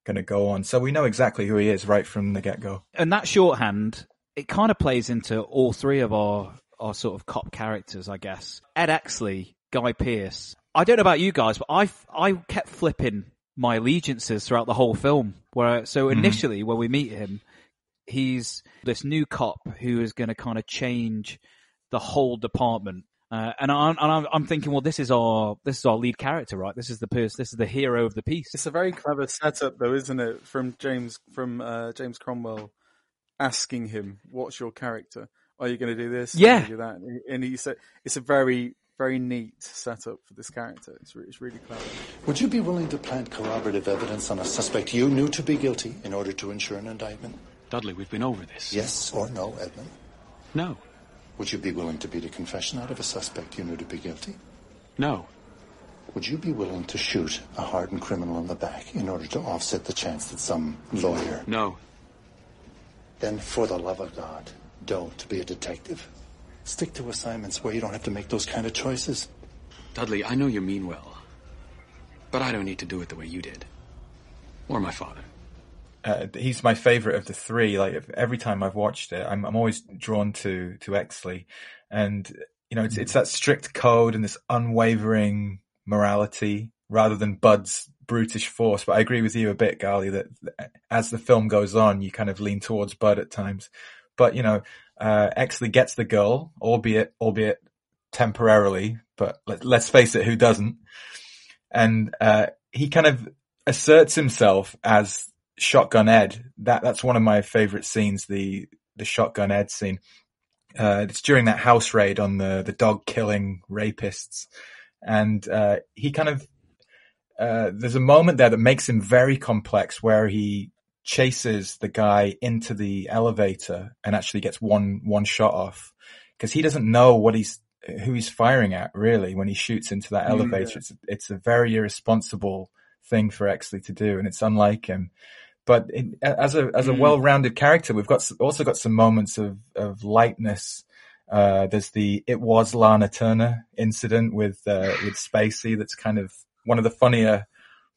gonna go on. So we know exactly who he is right from the get go. and that shorthand, it kind of plays into all three of our our sort of cop characters, I guess. Ed Exley, Guy Pearce. I don't know about you guys, but I I kept flipping my allegiances throughout the whole film. Where so Mhm. initially when we meet him, he's this new cop who is going to kind of change the whole department. Uh, and I'm, and I'm, I'm thinking, well, this is our this is our lead character, right? This is the person, this is the hero of the piece. it's a very clever setup, though, isn't it? From James from uh, James Cromwell asking him, "What's your character? Are you going to do this? Yeah. do that?" And he, and he said, "It's a very very neat setup for this character. It's, re- it's really clever." Would you be willing to plant corroborative evidence on a suspect you knew to be guilty in order to ensure an indictment? Dudley, we've been over this. Yes or no, Edmund? No. Would you be willing to beat a confession out of a suspect you knew to be guilty? No. Would you be willing to shoot a hardened criminal in the back in order to offset the chance that some lawyer. No. Then, for the love of God, don't be a detective. Stick to assignments where you don't have to make those kind of choices. Dudley, I know you mean well. But I don't need to do it the way you did. Or my father. Uh, he's my favorite of the three. Like every time I've watched it, I'm, I'm always drawn to to Exley, and you know it's it's that strict code and this unwavering morality rather than Bud's brutish force. But I agree with you a bit, Gali, that as the film goes on, you kind of lean towards Bud at times. But you know, uh, Exley gets the girl, albeit albeit temporarily. But let, let's face it, who doesn't? And uh, he kind of asserts himself as Shotgun Ed. That that's one of my favorite scenes. The the Shotgun Ed scene. Uh, it's during that house raid on the the dog killing rapists, and uh, he kind of uh, there's a moment there that makes him very complex, where he chases the guy into the elevator and actually gets one one shot off because he doesn't know what he's who he's firing at really when he shoots into that elevator. It's it's a very irresponsible thing for Exley to do, and it's unlike him. But it, as a as a Mm. well-rounded character, we've got also got some moments of of lightness Uh, there's the "It Was Lana Turner" incident with uh, with Spacey. That's kind of one of the funnier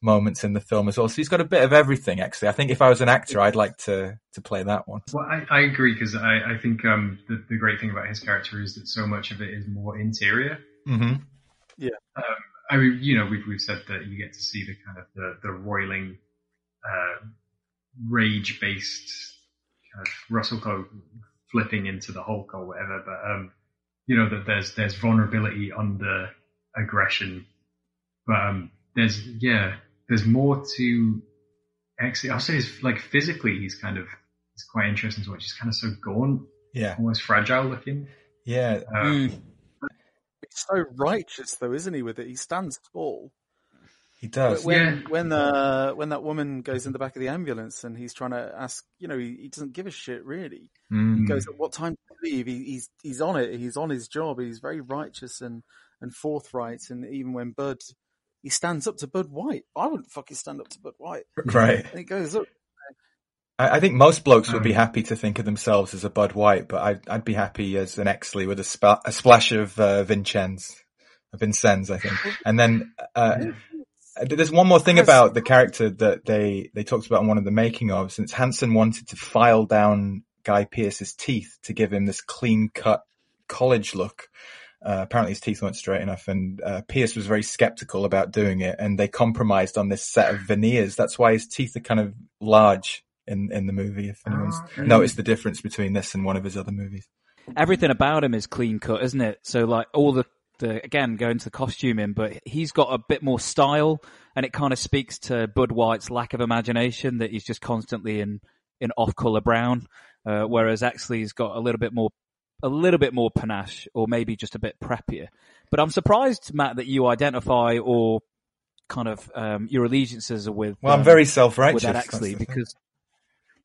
moments in the film as well. So he's got a bit of everything. Actually, I think if I was an actor, I'd like to to play that one. Well, I, I agree because I, I think um, the, the great thing about his character is that so much of it is more interior. Mm-hmm. Yeah. Um, I mean, you know, we've, we've said that you get to see the kind of the, the roiling, uh, rage based kind of Russell Crowe flipping into the Hulk or whatever. But, um, you know, that there's, there's vulnerability under aggression. But, um, there's, yeah, there's more to actually, I'll say is like physically, he's kind of, it's quite interesting to watch. He's kind of so gaunt, Yeah. almost fragile looking. Yeah. Um, He's so righteous, though, isn't he? With it, he stands tall. He does. When when uh, when that woman goes in the back of the ambulance and he's trying to ask, you know, he, he doesn't give a shit really. Mm. He goes, "At what time do you leave?" He, he's he's on it. He's on his job. He's very righteous and and forthright. And even when Bud, he stands up to Bud White. I wouldn't fucking stand up to Bud White. Right. And he goes, "Look, I, I think most blokes would be happy to think of themselves as a Bud White, but I'd, I'd be happy as an Exley with a, spa- a splash of uh, Vincennes, Vincennes, I think. And then uh, there's one more thing about the character that they they talked about in one of the making of. Since Hanson wanted to file down Guy Pearce's teeth to give him this clean cut college look. Uh, apparently his teeth weren't straight enough and uh, Pearce was very skeptical about doing it and they compromised on this set of veneers. That's why his teeth are kind of large in, in the movie if anyone's okay. noticed the difference between this and one of his other movies. everything about him is clean cut, isn't it? So like all the, the again going to the costuming, but he's got a bit more style, and it kind of speaks to Bud White's lack of imagination that he's just constantly in in off color brown, uh, whereas Exley's got a little bit more a little bit more panache, or maybe just a bit preppier. But I'm surprised, Matt, that you identify or kind of um, your allegiances are with. Well, I'm um, very self-righteous, with that Exley because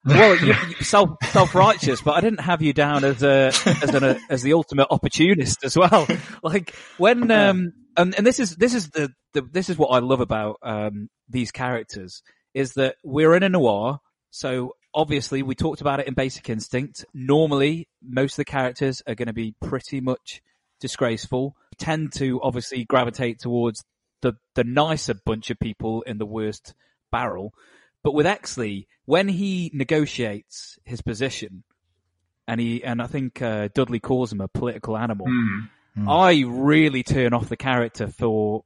well, you, you self self righteous, but I didn't have you down as a as an as the ultimate opportunist as well. Like when um and, and this is this is the, the this is what I love about um these characters is that we're in a noir, so obviously we talked about it in Basic Instinct. Normally, most of the characters are going to be pretty much disgraceful. Tend to obviously gravitate towards the the nicer bunch of people in the worst barrel. But with Exley, when he negotiates his position, and he and I think uh, Dudley calls him a political animal, Hmm. I really turn off the character for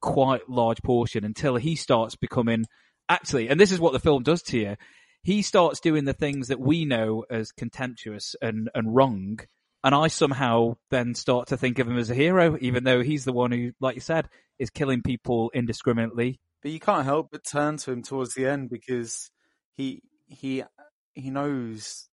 quite large portion until he starts becoming actually, and this is what the film does to you. He starts doing the things that we know as contemptuous and, and wrong, and I somehow then start to think of him as a hero, even though he's the one who, like you said, is killing people indiscriminately. But you can't help but turn to him towards the end because he he he knows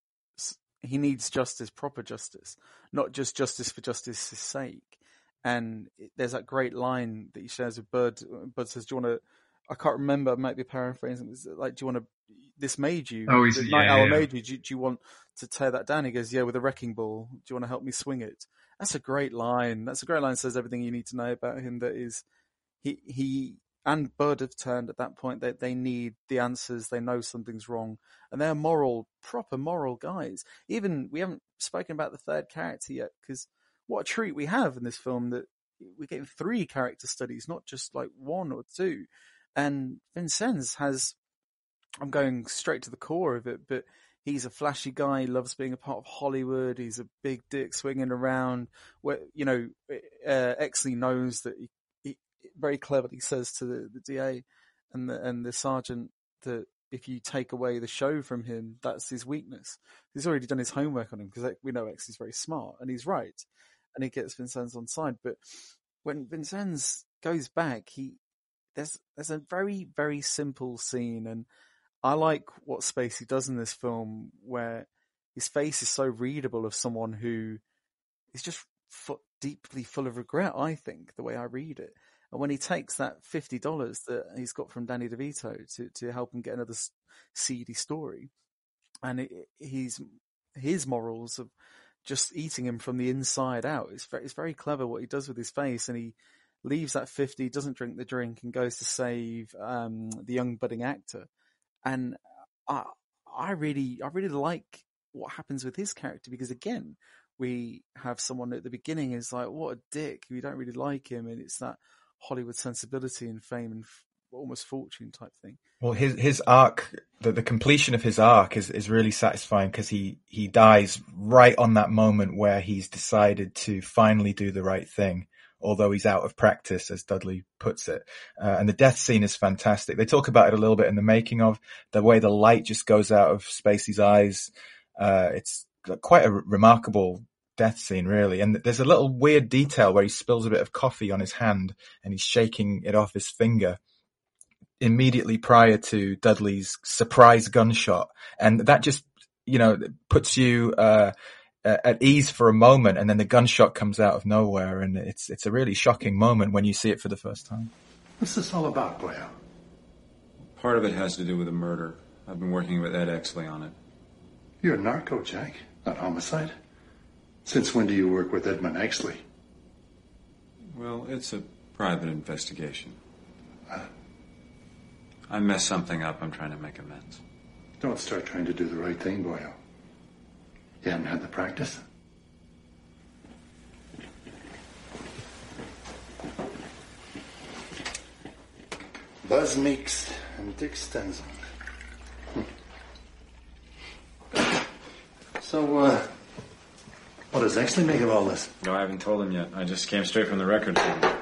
he needs justice, proper justice, not just justice for justice's sake. And there's that great line that he shares with Bud. Bud says, "Do you want to?" I can't remember. I might be paraphrasing. It's like, "Do you want to?" This made you. Oh, is the it? Night Yeah, Owl yeah. made you. Do, you. do you want to tear that down? He goes, "Yeah, with a wrecking ball. Do you want to help me swing it?" That's a great line. That's a great line. Says everything you need to know about him. That is, he he and Bud have turned at that point that they need the answers. They know something's wrong, and they're moral, proper moral guys. Even we haven't spoken about the third character yet, because what a treat we have in this film that we're getting three character studies, not just like one or two. And Vincennes has, I'm going straight to the core of it, but he's a flashy guy. Loves being a part of Hollywood. He's a big dick swinging around. Where you know, uh, Exley knows that he very cleverly says to the, the DA and the and the sergeant that if you take away the show from him, that's his weakness. He's already done his homework on him because we know X is very smart and he's right, and he gets Vincennes on side. But when Vincennes goes back, he there's there's a very very simple scene, and I like what Spacey does in this film, where his face is so readable of someone who is just fu- deeply full of regret. I think the way I read it, and when he takes that fifty dollars that he's got from Danny DeVito to to help him get another seedy story, and it, he's his morals of just eating him from the inside out. It's very, it's very clever what he does with his face, and he leaves that fifty, doesn't drink the drink, and goes to save um, the young budding actor. And I, I really, I really like what happens with his character because again, we have someone at the beginning is like, what a dick. We don't really like him. And it's that Hollywood sensibility and fame and f- almost fortune type thing. Well, his his arc, the, the completion of his arc is, is really satisfying because he he dies right on that moment where he's decided to finally do the right thing, although he's out of practice, as Dudley puts it. Uh, and the death scene is fantastic. They talk about it a little bit in the making of the way the light just goes out of Spacey's eyes. Uh, it's quite a remarkable death scene, really. And there's a little weird detail where he spills a bit of coffee on his hand and he's shaking it off his finger immediately prior to Dudley's surprise gunshot. And that just, you know, puts you, uh, at ease for a moment and then the gunshot comes out of nowhere and it's, it's a really shocking moment when you see it for the first time. What's this all about, Blair? Part of it has to do with a murder. I've been working with Ed Exley on it. You're a narco, Jack, not homicide. Since when do you work with Edmund Exley? Well, it's a private investigation. I messed something up. I'm trying to make amends. Don't start trying to do the right thing, Boyo. You haven't had the practice? Buzz Meeks and Dick Stensland. So, uh, what does Exley make of all this? No, I haven't told him yet. I just came straight from the record room.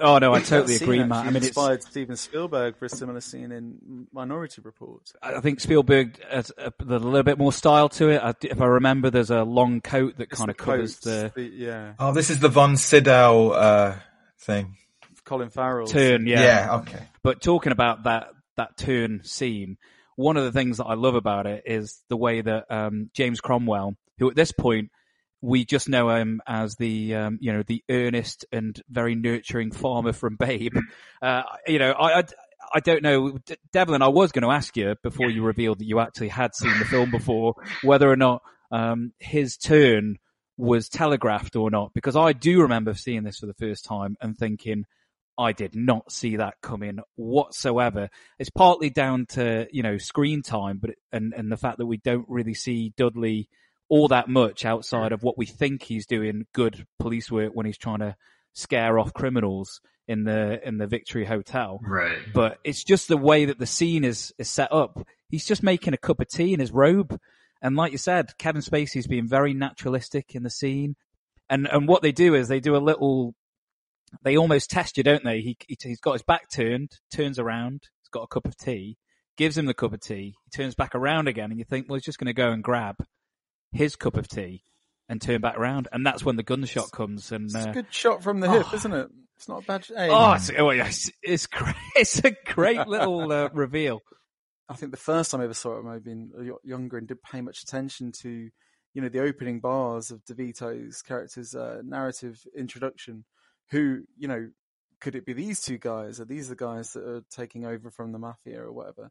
Oh no, I totally agree, Matt. I mean, it's, inspired Steven Spielberg for a similar scene in Minority Report. I think Spielberg has a, a little bit more style to it. I, if I remember, there's a long coat that kind of covers Coats, the the- yeah, Oh, this is the Von Sydow, uh, thing. Colin Farrell turn. Yeah, Yeah, okay. But talking about that that turn scene, one of the things that I love about it is the way that um, James Cromwell, who at this point we just know him as the um, you know the earnest and very nurturing farmer from Babe. Uh, you know, I, I I don't know, D- Devlin. I was going to ask you before you revealed that you actually had seen the film before, whether or not um, his turn was telegraphed or not, because I do remember seeing this for the first time and thinking. I did not see that coming whatsoever. It's partly down to, you know, screen time, but, and, and the fact that we don't really see Dudley all that much outside of what we think he's doing good police work when he's trying to scare off criminals in the, in the Victory Hotel. Right. But it's just the way that the scene is, is set up. He's just making a cup of tea in his robe. And like you said, Kevin Spacey's being very naturalistic in the scene. And, and what they do is they do a little they almost test you, don't they? He, he he's got his back turned, turns around, he's got a cup of tea, gives him the cup of tea, he turns back around again, and you think, well, he's just going to go and grab his cup of tea and turn back around, and that's when the gunshot comes. And It's a uh, good shot from the hip, isn't it? It's not a bad oh, it's, oh it's great. It's a great little uh, reveal. I think the first time I ever saw it, I might have been younger and didn't pay much attention to, you know, the opening bars of DeVito's character's uh, narrative introduction. Who, you know, could it be these two guys? Are these the guys that are taking over from the mafia or whatever?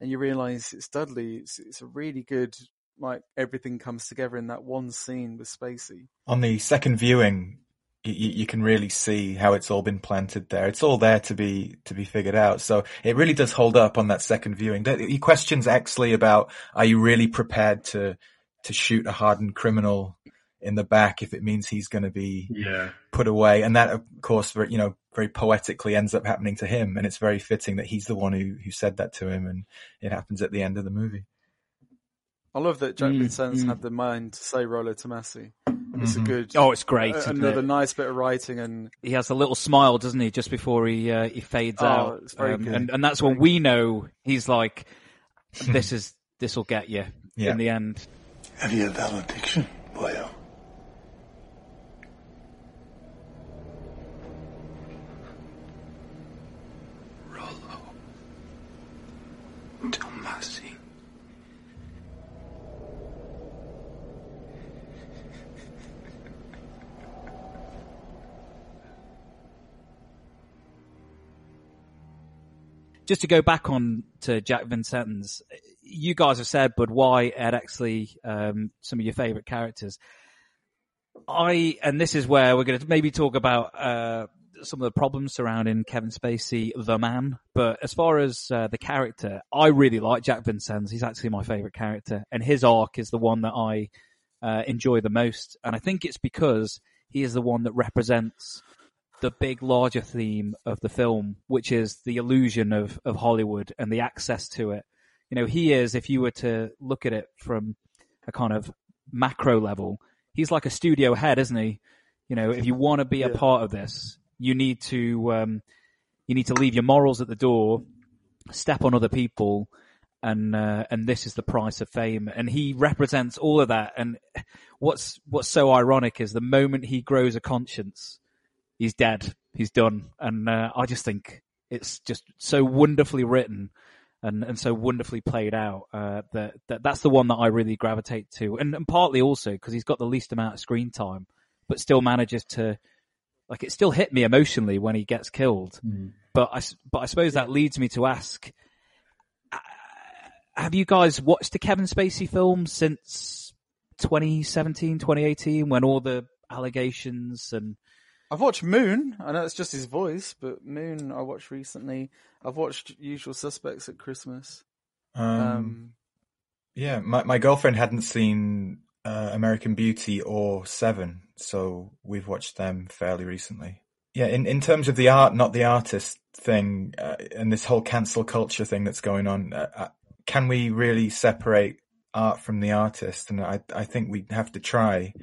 And you realise it's Dudley. It's, it's a really good, like everything comes together in that one scene with Spacey. On the second viewing, you, you can really see how it's all been planted there. It's all there to be to be figured out. So it really does hold up on that second viewing. He questions Exley about, "Are you really prepared to to shoot a hardened criminal in the back if it means he's going to be Yeah. put away?" And that, of course, very, you know, very poetically ends up happening to him. And it's very fitting that he's the one who who said that to him, and it happens at the end of the movie. I love that Jack Mm, Vincennes mm. had the mind to say Rollo Tomasi. It's a Mhm. good. Oh, it's great, a- isn't another it? nice bit of writing and He has a little smile, doesn't he, just before he uh, he fades Oh, out, Um, it's very good. and and that's when we know he's like, this is this will get you Yeah. in the end. Have you a valediction, just to go back on to Jack Vincennes, you guys have said, but why Ed Exley, um, some of your favourite characters. I, and this is where we're going to maybe talk about, uh, some of the problems surrounding Kevin Spacey, the man. But as far as uh, the character, I really like Jack Vincennes. He's actually my favorite character, and his arc is the one that I uh, enjoy the most. And I think it's because he is the one that represents the big, larger theme of the film, which is the illusion of of Hollywood and the access to it. You know, he is. If you were to look at it from a kind of macro level, he's like a studio head, isn't he? You know, if you want to be a part of this, you need to um, you need to leave your morals at the door, step on other people, and uh, and this is the price of fame. And he represents all of that. And what's what's so ironic is the moment he grows a conscience, he's dead. He's done. And uh, I just think it's just so wonderfully written. And, and so wonderfully played out uh, that, that that's the one that I really gravitate to, and, and partly also because he's got the least amount of screen time, but still manages to like it still hit me emotionally when he gets killed. Mm. But I but I suppose that leads me to ask: uh, Have you guys watched the Kevin Spacey film since 2017, 2018, when all the allegations and I've watched Moon. I know it's just his voice, but Moon I watched recently. I've watched Usual Suspects at Christmas. Um, Um, yeah, my my girlfriend hadn't seen uh, American Beauty or Seven, so we've watched them fairly recently. Yeah, in in terms of the art, not the artist thing, uh, and this whole cancel culture thing that's going on, uh, uh, can we really separate art from the artist? And I I think we have to try.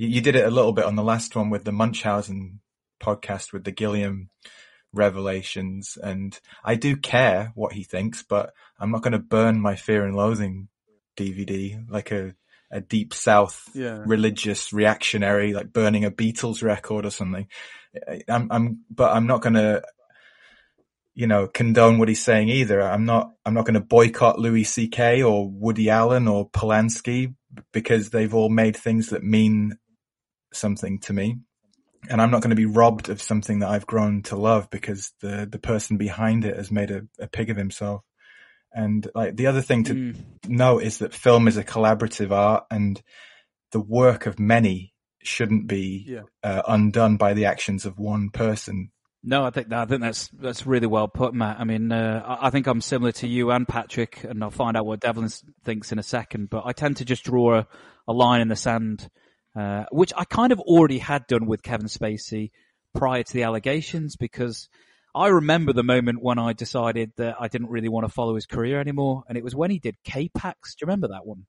You, you did it a little bit on the last one with the Munchausen podcast with the Gilliam revelations, and I do care what he thinks, but I'm not going to burn my Fear and Loathing DVD like a a deep south Yeah. religious reactionary, like burning a Beatles record or something. I'm, I'm, but I'm not going to, you know, condone what he's saying either. I'm not, I'm not going to boycott Louis C.K. or Woody Allen or Polanski because they've all made things that mean something to me. And I'm not going to be robbed of something that I've grown to love because the, the person behind it has made a, a pig of himself. And like the other thing to Mm. note is that film is a collaborative art and the work of many shouldn't be Yeah. uh, undone by the actions of one person. No, I think I think that's that's really well put, Matt. I mean, uh, I, I think I'm similar to you and Patrick, and I'll find out what Devlin thinks in a second. But I tend to just draw a, a line in the sand, uh, which I kind of already had done with Kevin Spacey prior to the allegations, because I remember the moment when I decided that I didn't really want to follow his career anymore, and it was when he did K-Pax. Do you remember that one,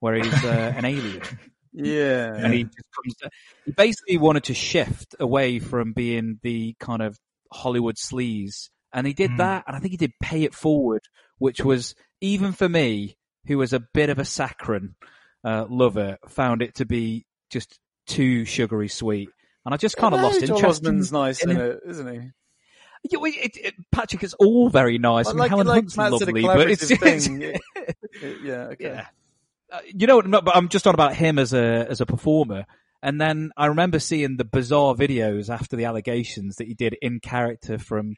where he's uh, an alien? Yeah. and he just comes. To, he basically wanted to shift away from being the kind of Hollywood sleaze, and he did Mm. that. And I think he did Pay It Forward, which was even for me, who was a bit of a saccharine uh, lover, found it to be just too sugary sweet, and I just kind of Yeah, lost Joel interest. Osment's in, nice in in it, isn't he? Yeah, well, it, it, Patrick, it's all very nice. I mean, like, Helen like Hunt's Matt said, a lovely, but it's collaborative just, thing. It- it- yeah, okay. Yeah. Uh, you know, no, but I'm just on about him as a as a performer. And then I remember seeing the bizarre videos after the allegations that he did in character from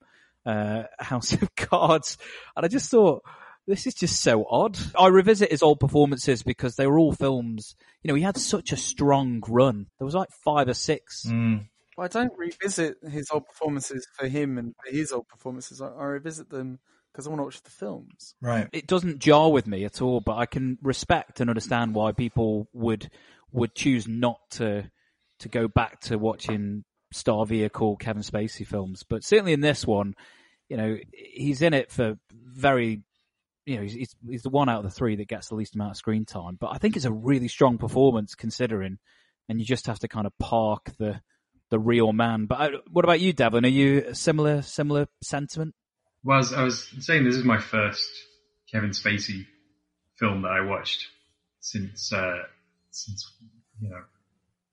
uh, House of Cards, and I just thought this is just so odd. I revisit his old performances because they were all films. You know, he had such a strong run. There was like five or six. Mm. But I don't revisit his old performances for him and for his old performances. I, I revisit them because I want to watch the films. Right. It doesn't jar with me at all, but I can respect and understand why people would would choose not to to go back to watching Star Vehicle Kevin Spacey films. But certainly in this one, you know, he's in it for very, you know, he's, he's, he's the one out of the three that gets the least amount of screen time. But I think it's a really strong performance considering, and you just have to kind of park the the real man. But I, what about you, Devlin? Are you similar similar sentiment? Well, I was saying this is my first Kevin Spacey film that I watched since uh, since you know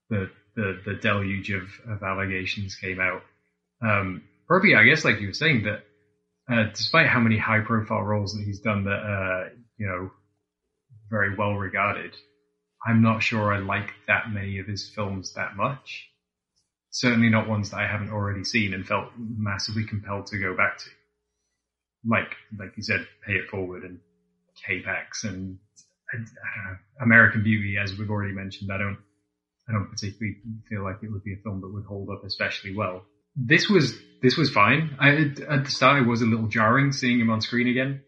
the the, the deluge of, of allegations came out. Um, probably, I guess, like you were saying, that uh, despite how many high profile roles that he's done that uh, you know very well regarded, I'm not sure I like that many of his films that much. Certainly not ones that I haven't already seen and felt massively compelled to go back to like like you said, Pay It Forward and K-Pax and I don't know, American Beauty, as we've already mentioned. I don't I don't particularly feel like it would be a film that would hold up especially well. This was this was fine. I, at the start, it was a little jarring seeing him on screen again.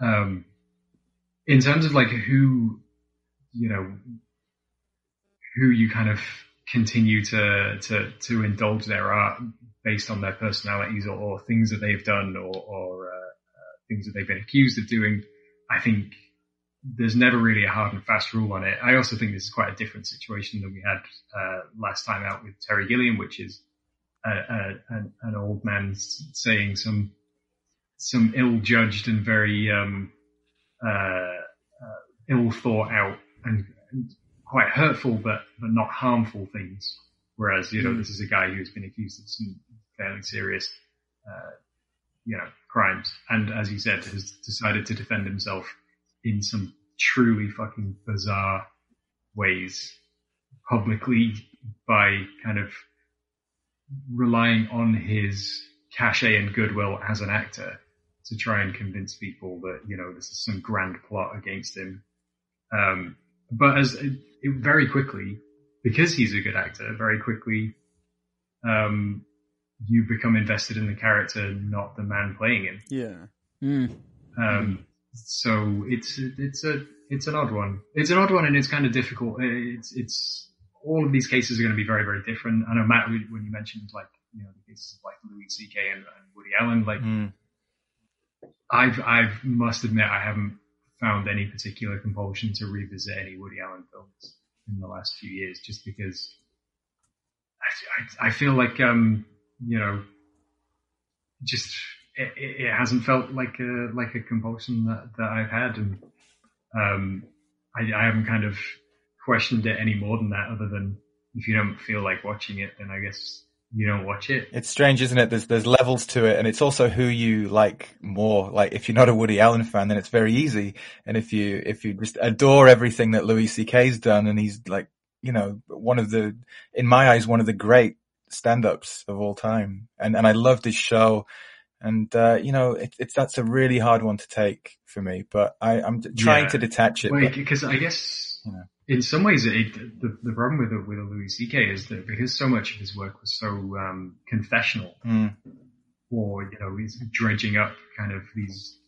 Um, in terms of like who, you know, who you kind of continue to to to indulge their art based on their personalities or, or things that they've done or, or uh, uh, things that they've been accused of doing. I think there's never really a hard and fast rule on it. I also think this is quite a different situation than we had uh, last time out with Terry Gilliam, which is a, a, an, old man saying some some ill-judged and very um, uh, uh, ill thought out and, and, quite hurtful, but but not harmful things. Whereas you know mm. this is a guy who's been accused of some fairly serious, uh, you know, crimes, and as he said, has decided to defend himself in some truly fucking bizarre ways publicly by kind of relying on his cachet and goodwill as an actor to try and convince people that you know this is some grand plot against him. Um, but as it, it, very quickly, because he's a good actor, very quickly, um, you become invested in the character, not the man playing him. Yeah. Mm. Um, so it's it's a it's an odd one. It's an odd one, and it's kind of difficult. It's it's all of these cases are going to be very very different. I know Matt when you mentioned like you know the cases of like Louis C.K. and, and Woody Allen, like mm. I've I've must admit I haven't found any particular compulsion to revisit any Woody Allen films in the last few years, just because I, I, I feel like um you know just it, it, hasn't felt like a like a compulsion that, that I've had, and um, I, I haven't kind of questioned it any more than that. Other than if you don't feel like watching it, then I guess you don't watch it. It's strange, isn't it? There's there's levels to it, and it's also who you like more. Like if you're not a Woody Allen fan, then it's very easy, and if you if you just adore everything that Louis C.K.'s done, and he's like you know one of the in my eyes one of the great stand-ups of all time, and and I loved his show. And, uh, you know, it, it's, that's a really hard one to take for me, but I, I'm trying yeah. to detach it. Because I guess you know. in some ways it, the, the problem with, with Louis C.K. is that because so much of his work was so, um, confessional mm. or, you know, he's dredging up kind of these,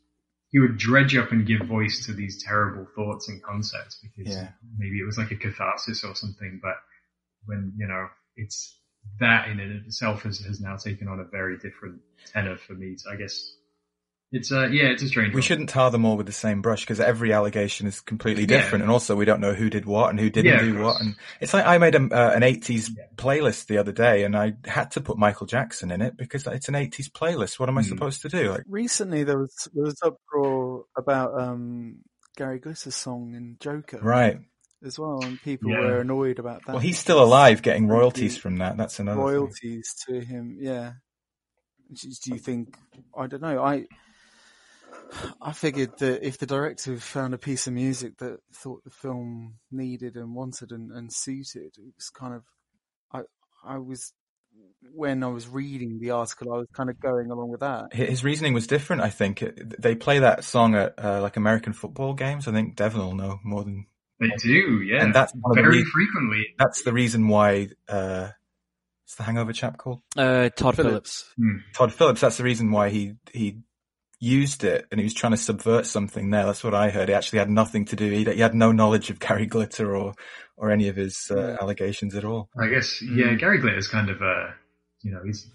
he would dredge up and give voice to these terrible thoughts and concepts because yeah. maybe it was like a catharsis or something, but when, you know, it's, that in itself has, has now taken on a very different tenor for me. So I guess it's a yeah, it's a strange. We one. shouldn't tar them all with the same brush because every allegation is completely different, yeah. and also we don't know who did what and who didn't yeah, do what. And it's like I made a, uh, an '80s yeah. playlist the other day, and I had to put Michael Jackson in it because it's an '80s playlist. What am I mm. supposed to do? Like recently, there was there was uproar about um, Gary Glitter's song in Joker, right? as well, and people yeah. were annoyed about that. Well, he's still alive, getting royalties from that. That's another royalties thing. to him. Yeah. Do you think? I don't know. I I figured that if the director found a piece of music that thought the film needed and wanted and, and suited, it was kind of. I I was when I was reading the article, I was kind of going along with that. His reasoning was different. I think they play that song at uh, like American football games. I think Devlin will know more than they do, yeah. And that's very frequently. That's the reason why. Uh, what's the Hangover chap called? Uh, Todd Phillips. Phillips. Hmm. Todd Phillips. That's the reason why he he used it, and he was trying to subvert something there. That's what I heard. He actually had nothing to do. He, he had no knowledge of Gary Glitter or or any of his uh, allegations at all. I guess, yeah. Mm. Gary Glitter is kind of a, you know, he's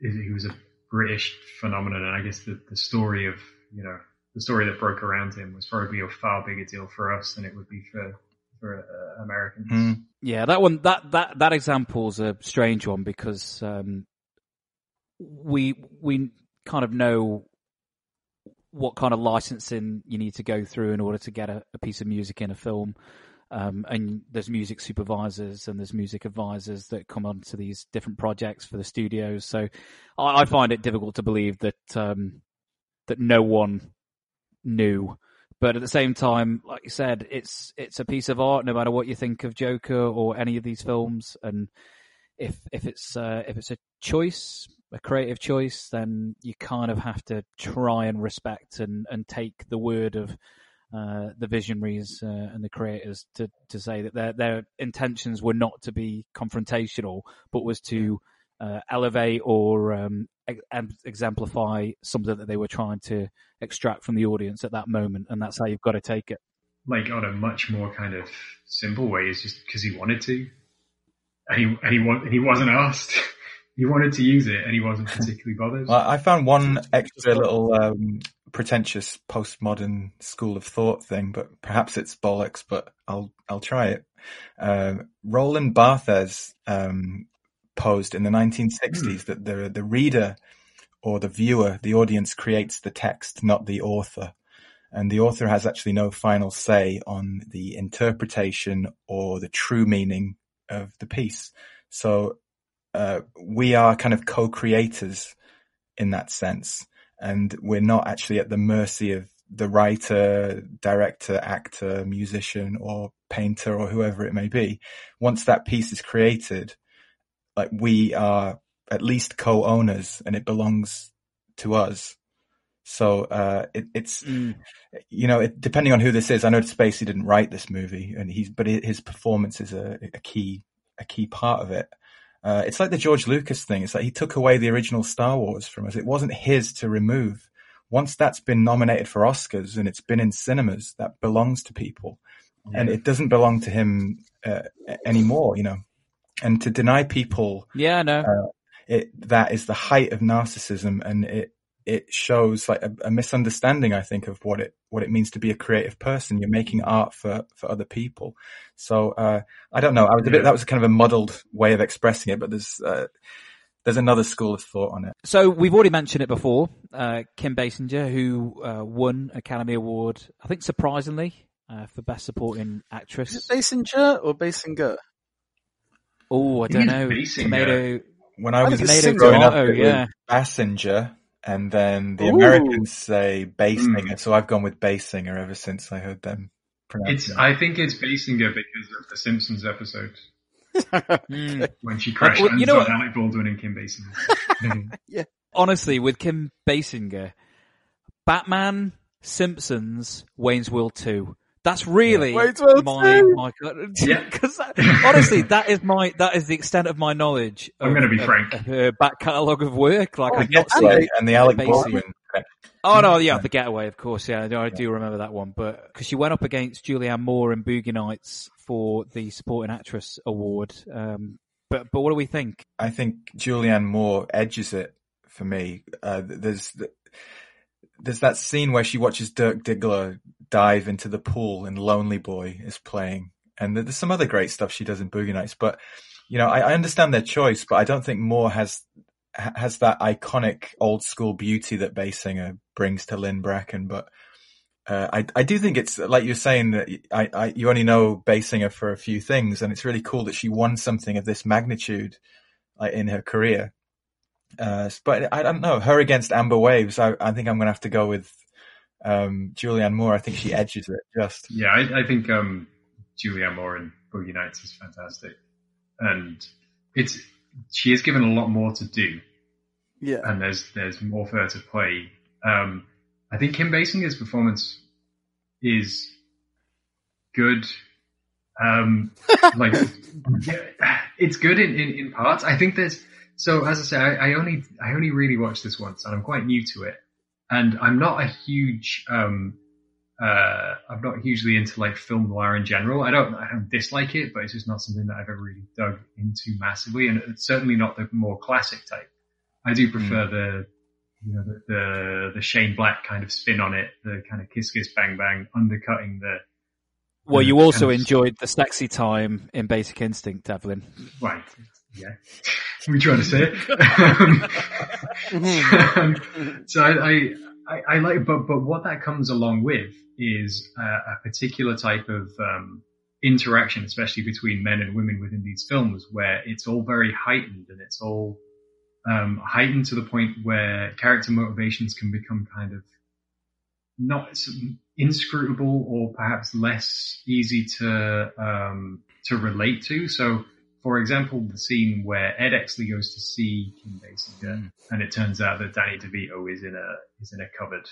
he was a British phenomenon, and I guess the the story of you know the story that broke around him was probably a far bigger deal for us than it would be for for uh, Americans. Mm. Yeah, that one that that that example's a strange one because um, we we kind of know what kind of licensing you need to go through in order to get a, a piece of music in a film. Um, and there's music supervisors and there's music advisors that come onto these different projects for the studios. So I, I find it difficult to believe that um, that no one knew. But at the same time, like you said, it's it's a piece of art, no matter what you think of Joker or any of these films. And if if it's uh, if it's a choice, a creative choice, then you kind of have to try and respect and, and take the word of uh, the visionaries uh, and the creators to, to say that their their intentions were not to be confrontational, but was to uh, elevate or um, ex- exemplify something that they were trying to extract from the audience at that moment, and that's how you've got to take it. like on a much more kind of simple way is just because he wanted to, and he and he wa- and he wasn't asked. he wanted to use it, and he wasn't particularly bothered. Well, I found one extra little um, pretentious postmodern school of thought thing, but perhaps it's bollocks. But I'll I'll try it. Um Roland Barthes um, posed in the 1960s that the the reader or the viewer, the audience creates the text, not the author. And the author has actually no final say on the interpretation or the true meaning of the piece. So uh, we are kind of co-creators in that sense, and we're not actually at the mercy of the writer, director, actor, musician, or painter, or whoever it may be. Once that piece is created, like we are at least co-owners, and it belongs to us. So uh, it, it's you know it, depending on who this is. I know Spacey didn't write this movie, and he's but his performance is a, a key a key part of it. Uh, it's like the George Lucas thing. It's like he took away the original Star Wars from us. It wasn't his to remove. Once that's been nominated for Oscars and it's been in cinemas, that belongs to people, and it doesn't belong to him uh, anymore. You know, and to deny people, Yeah, I know. uh, it that is the height of narcissism, and it it shows like a, a misunderstanding, I think, of what it what it means to be a creative person. You're making art for for other people. So uh, I don't know. I was a bit that was kind of a muddled way of expressing it, but there's uh, there's another school of thought on it. So we've already mentioned it before. Uh, Kim Basinger, who uh, won Academy Award, I think surprisingly, uh, for Best Supporting Actress. Is it Basinger or Basinger? Oh, I don't know. Basinger. Tomato. When I was tomato, growing up, tomato, it was yeah. Bassinger, and then the Ooh. Americans say bass Basinger. So I've gone with Basinger ever since I heard them pronounce It's it. I think it's Basinger because of the Simpsons episode when she Uh, crashed well, you know on what? Alec Baldwin and Kim Basinger. yeah. Honestly, with Kim Basinger, Batman, Simpsons, Wayne's World 2. That's really Wayne's World my, 2. my, Yeah. because honestly, that is my, that is the extent of my knowledge. I'm gonna be of- frank. Of her back catalogue of work. Like, Oh, I've not Getaway seen and the Alec Baldwin. Oh no, yeah, the Getaway, of course. Yeah, I do remember that one. But because she went up against Julianne Moore in Boogie Nights for the Supporting Actress award. Um, but but what do we think? I think Julianne Moore edges it for me. Uh, there's there's that scene where she watches Dirk Diggler dive into the pool and Lonely Boy is playing, and there's some other great stuff she does in Boogie Nights. But you know, I, I understand their choice, but I don't think Moore has has that iconic old school beauty that Basinger brings to Lynn Bracken. But uh, I I do think it's like you're saying that I, I you only know Basinger for a few things, and it's really cool that she won something of this magnitude like, in her career. Uh, but I don't know her against Amber Waves. I, I think I'm going to have to go with um, Julianne Moore. I think she edges it just. Yeah, I, I think um, Julianne Moore in Boogie Nights is fantastic, and it's she is given a lot more to do, Yeah. and there's there's more for her to play. Um, I think Kim Basinger's performance is good. Um, like yeah, it's good in, in, in parts. I think there's so as I say, I, I only I only really watched this once, and I'm quite new to it, and I'm not a huge um, uh, I'm not hugely into like film noir in general. I don't I don't dislike it, but it's just not something that I've ever really dug into massively, and it's certainly not the more classic type. I do prefer the you know the, the the Shane Black kind of spin on it, the kind of kiss kiss bang bang, undercutting the Well, you also kind of- enjoyed the sexy time in Basic Instinct, Evelyn. Right. Yeah. we trying to say it. Um, so I, I, I, like, but, but what that comes along with is uh, a particular type of, um, interaction, especially between men and women within these films where it's all very heightened and it's all, um, heightened to the point where character motivations can become kind of not inscrutable or perhaps less easy to um, to relate to. So, for example, the scene where Ed Exley goes to see Kim Basinger, and it turns out that Danny DeVito is in a is in a cupboard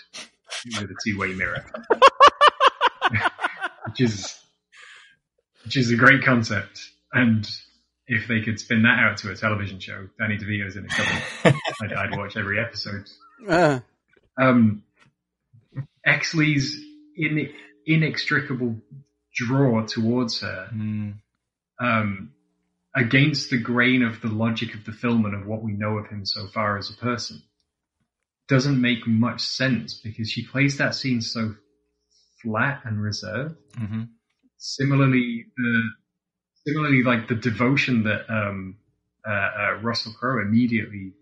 with a two way mirror, which is which is a great concept. And if they could spin that out to a television show, Danny DeVito's in a couple, I'd, I'd watch every episode. Uh, Um, Exley's in, inextricable draw towards her, um, against the grain of the logic of the film and of what we know of him so far as a person, doesn't make much sense because she plays that scene so flat and reserved. Mm-hmm. Similarly, the similarly like the devotion that um, uh, uh, Russell Crowe immediately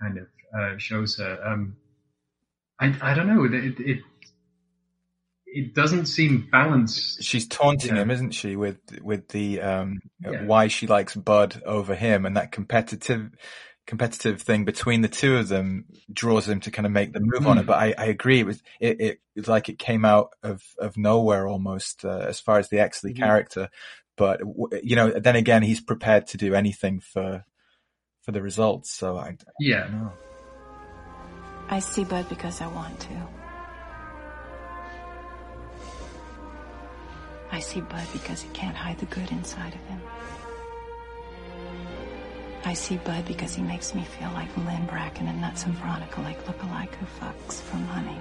kind of uh, shows her. Um, I I don't know. It it it doesn't seem balanced. She's taunting Yeah. him, isn't she, with with the um, Yeah. why she likes Bud over him, and that competitive competitive thing between the two of them draws him to kind of make the move on Hmm. it. But I, I agree, it was it, it it's like it came out of of nowhere almost uh, as far as the Exley Mhm. character. But you know, then again, he's prepared to do anything for for the results. So I Yeah. know. I see Bud because I want to. I see Bud because he can't hide the good inside of him. I see Bud because he makes me feel like Lynn Bracken and Nuts and Veronica like look-alike who fucks for money.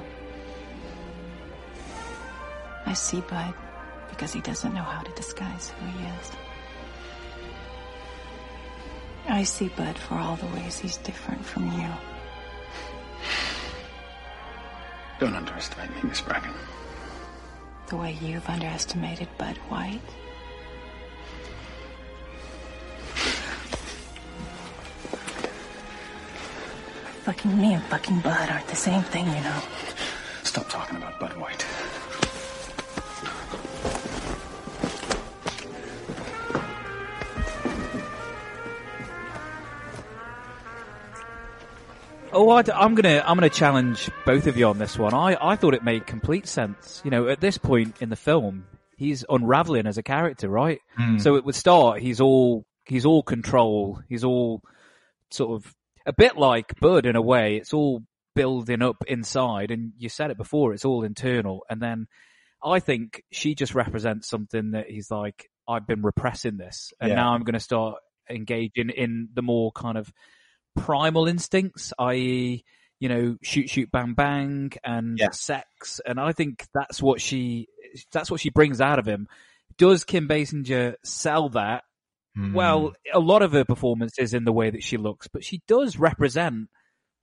I see Bud because he doesn't know how to disguise who he is. I see Bud for all the ways he's different from you. Don't underestimate me, Miss Bracken. The way you've underestimated Bud White. Fucking me and fucking Bud aren't the same thing, you know. Stop talking about Bud White. Oh, I, am gonna I'm gonna challenge both of you on this one. I, I thought it made complete sense. You know, at this point in the film, he's unraveling as a character, right? Hmm. So it would start. He's all he's all control. He's all sort of a bit like Bud in a way. It's all building up inside, and you said it before. It's all internal, and then I think she just represents something that he's like, I've been repressing this, and Yeah. now I'm going to start engaging in the more kind of primal instincts, i.e., you know, shoot, shoot, bang, bang, and sex. And I think that's what she, that's what she brings out of him. Does Kim Basinger sell that? Hmm. Well, a lot of her performance is in the way that she looks, but she does represent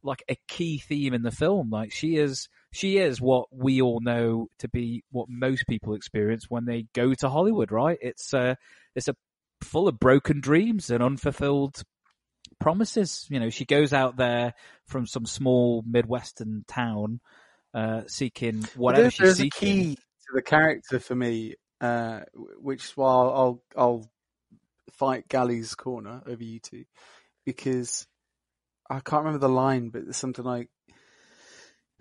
like a key theme in the film. Like she is, she is what we all know to be what most people experience when they go to Hollywood, right? It's uh it's a full of broken dreams and unfulfilled promises. You know, she goes out there from some small Midwestern town, uh, seeking whatever she's there's seeking. a key to the character for me, uh, which is why I'll, I'll fight Gali's corner over you two because I can't remember the line, but it's something like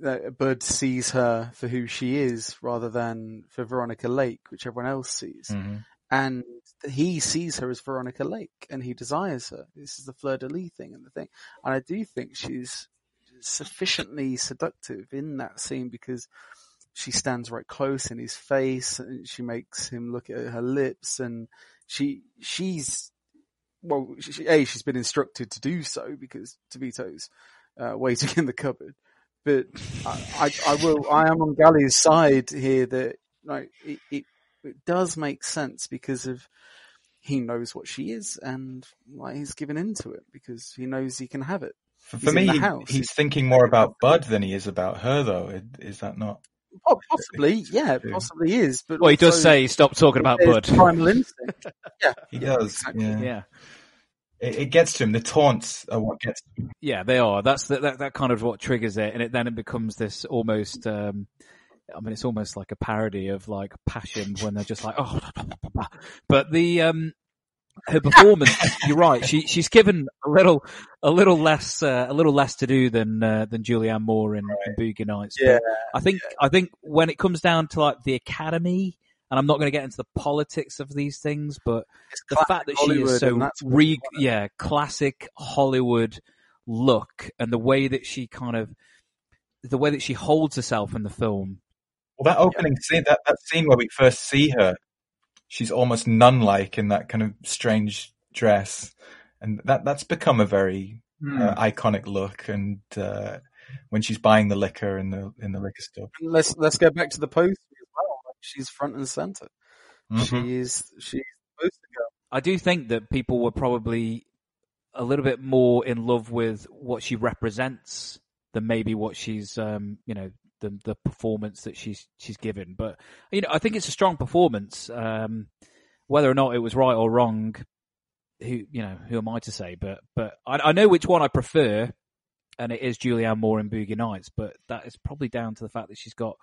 that Bud sees her for who she is rather than for Veronica Lake, which everyone else sees. Mhm. And he sees her as Veronica Lake and he desires her. This is the fleur de lis thing and the thing. And I do think she's sufficiently seductive in that scene because she stands right close in his face and she makes him look at her lips and she, she's, well, she, A, she's been instructed to do so because DeVito's, uh, waiting in the cupboard. But I, I, I will, I am on Gali's side here that, like, it, it, it does make sense because of, he knows what she is and like he's given into it because he knows he can have it. For, for me, he- he's thinking more about Bud than he is about her, though. Is- Is that not? Oh, possibly, yeah, possibly is. But Well, he does also say, "Stop talking about Bud." Primal instinct. Yeah, He does. exactly. Yeah. Yeah. It, it gets to him. The taunts are what gets him. Yeah, they are. That's the, that that kind of what triggers it, and it then it becomes this almost. Um, I mean, it's almost like a parody of like Passion when they're just like, oh, but the um, her performance. you're right. She she's given a little a little less uh, a little less to do than uh, than Julianne Moore in, in Boogie Nights. But Yeah, I think I think when it comes down to like the Academy. And I'm not going to get into the politics of these things, but the fact that she Hollywood is so and that's what re- yeah, classic Hollywood look and the way that she kind of, the way that she holds herself in the film. Well, that opening scene, that, that scene where we first see her she's almost nun-like in that kind of strange dress, and that that's become a very Hmm. uh, iconic look. And uh, when she's buying the liquor in the in the liquor store, And let's let's go back to the poster as well. Like, she's front and center. Mhm. She is she's the poster girl. I do think that people were probably a little bit more in love with what she represents than maybe what she's, um, you know, the the performance that she's she's given. But you know, I think it's a strong performance. Um, whether or not it was right or wrong, who you know, who am I to say? But but I, I know which one I prefer, and it is Julianne Moore in Boogie Nights. But that is probably down to the fact that she's got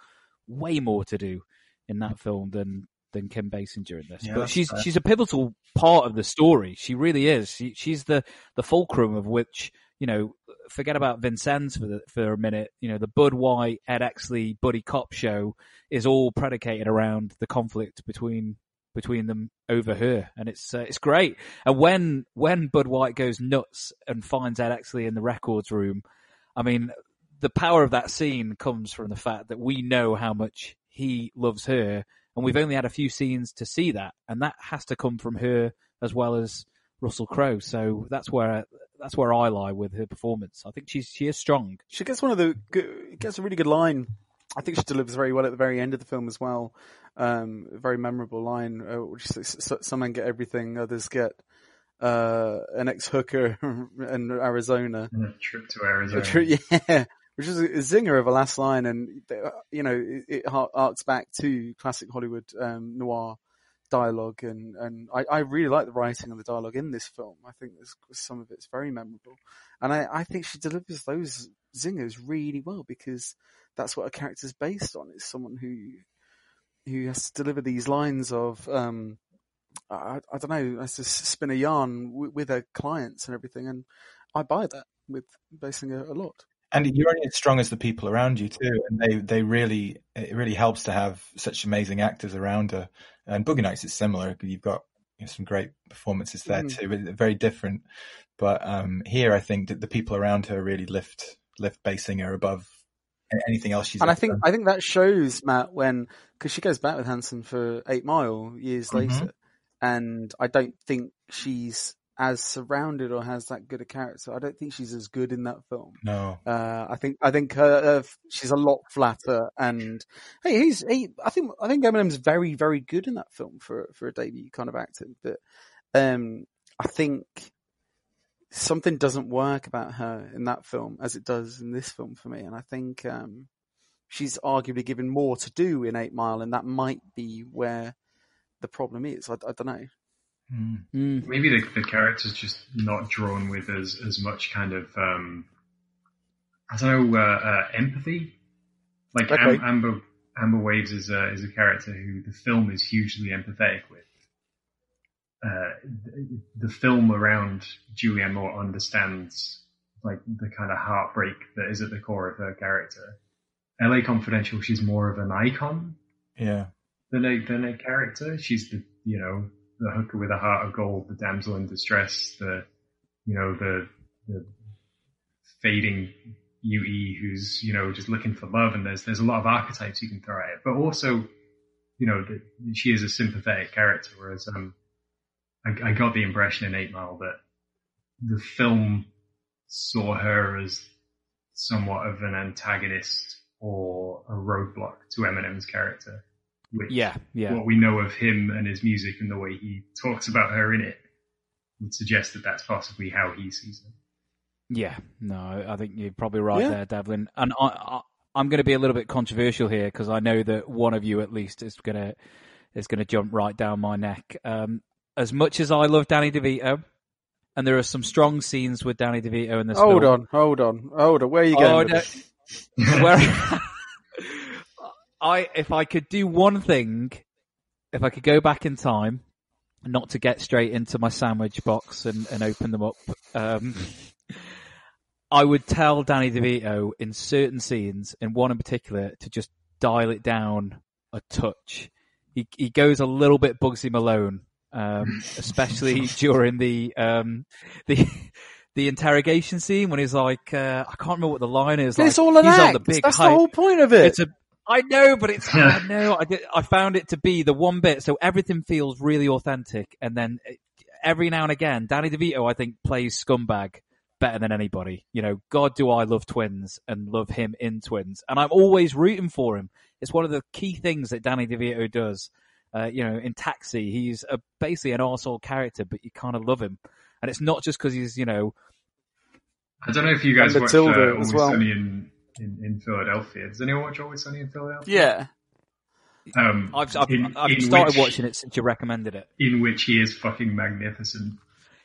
way more to do in that film than than Kim Basinger in this. Yeah, but she's fair. she's a pivotal part of the story. She really is. She, she's the the fulcrum of which you know. Forget about Vincennes for the, for a minute. You know the Bud White Ed Exley buddy cop show is all predicated around the conflict between between them over her, and it's uh, it's great. And when when Bud White goes nuts and finds Ed Exley in the records room, I mean, the power of that scene comes from the fact that we know how much he loves her, and we've only had a few scenes to see that, and that has to come from her as well as Russell Crowe. So that's where that's where I lie with her performance. I think she's she is strong. She gets one of the good, gets a really good line. I think she delivers very well at the very end of the film as well. Um, a very memorable line, uh, which is, some men get everything, others get uh, an ex-hooker in Arizona. And a trip to Arizona. A tri- yeah, which is a, a zinger of a last line, and uh, you know it, it har- arcs back to classic Hollywood um, noir dialogue, and and I, I really like the writing of the dialogue in this film. I think there's, some of it's very memorable, and I, I think she delivers those zingers really well because that's what a character's based on. Is someone who who has to deliver these lines of um, I, I don't know, has to spin a yarn w- with her clients and everything, and I buy that with Basinger, a lot. And you're only as strong as the people around you too. And they they really it really helps to have such amazing actors around her. And Boogie Nights is similar. You've got you know, some great performances there Mhm. too, but very different. But um, here, I think that the people around her really lift lift Basinger above anything else she's and I think done. I think that shows Matt when because she goes back with Hanson for Eight Mile years Mhm. later, and I don't think she's as surrounded or has that good a character. I don't think she's as good in that film. No. Uh, I think I think her, uh, she's a lot flatter, and hey, he's he. I think I think Eminem's very very good in that film for for a debut kind of acting. But um, I think something doesn't work about her in that film as it does in this film for me, and I think um, she's arguably given more to do in Eight Mile, and that might be where the problem is. I, I don't know. Mm. Maybe the, the character's just not drawn with as as much kind of um, I don't know uh, uh, empathy. Like Am- Amber Amber Waves is a is a character who the film is hugely empathetic with. Uh, the, the film around Julianne Moore understands like the kind of heartbreak that is at the core of her character. L.A. Confidential, she's more of an icon Yeah. than a than a character. She's the you know the hooker with a heart of gold, the damsel in distress, the you know the the fading UE who's you know just looking for love, and there's there's a lot of archetypes you can throw at it, but also you know she is a sympathetic character. Whereas um, I, I got the impression in Eight Mile that the film saw her as somewhat of an antagonist or a roadblock to Eminem's character. Which Yeah, yeah. what we know of him and his music and the way he talks about her in it would suggest that that's possibly how he sees her. Yeah, no, I think you're probably right Yeah. there, Devlin. And I, I, I'm going to be a little bit controversial here because I know that one of you at least is going to is going to jump right down my neck. Um, as much as I love Danny DeVito, and there are some strong scenes with Danny DeVito in this. Hold film. on, hold on, hold on. Where are you Oh, going? no. this? Where I, if I could do one thing, if I could go back in time, not to get straight into my sandwich box and, and open them up, um, I would tell Danny DeVito in certain scenes, in one in particular, to just dial it down a touch. He he goes a little bit Bugsy Malone, um, especially during the um, the the interrogation scene when he's like, uh, I can't remember what the line is. It's like, all an he's act. on the big That's the whole point of it. It's a I know, but it's I know. I, did, I found it to be the one bit. So everything feels really authentic, and then eh, every now and again, Danny DeVito, I think, plays scumbag better than anybody. You know, God, do I love Twins and love him in Twins, and I'm always rooting for him. It's one of the key things that Danny DeVito does. Uh, you know, in Taxi, he's a, basically an arsehole character, but you kind of love him, and it's not just because he's you know. I don't know if you guys And watched uh, Matilda Always as well. Sunny in, in, in Philadelphia. Does anyone watch Always Sunny in Philadelphia? Yeah. Um, I've I've, in- I've in started which- watching it since you recommended it. in which he is fucking magnificent.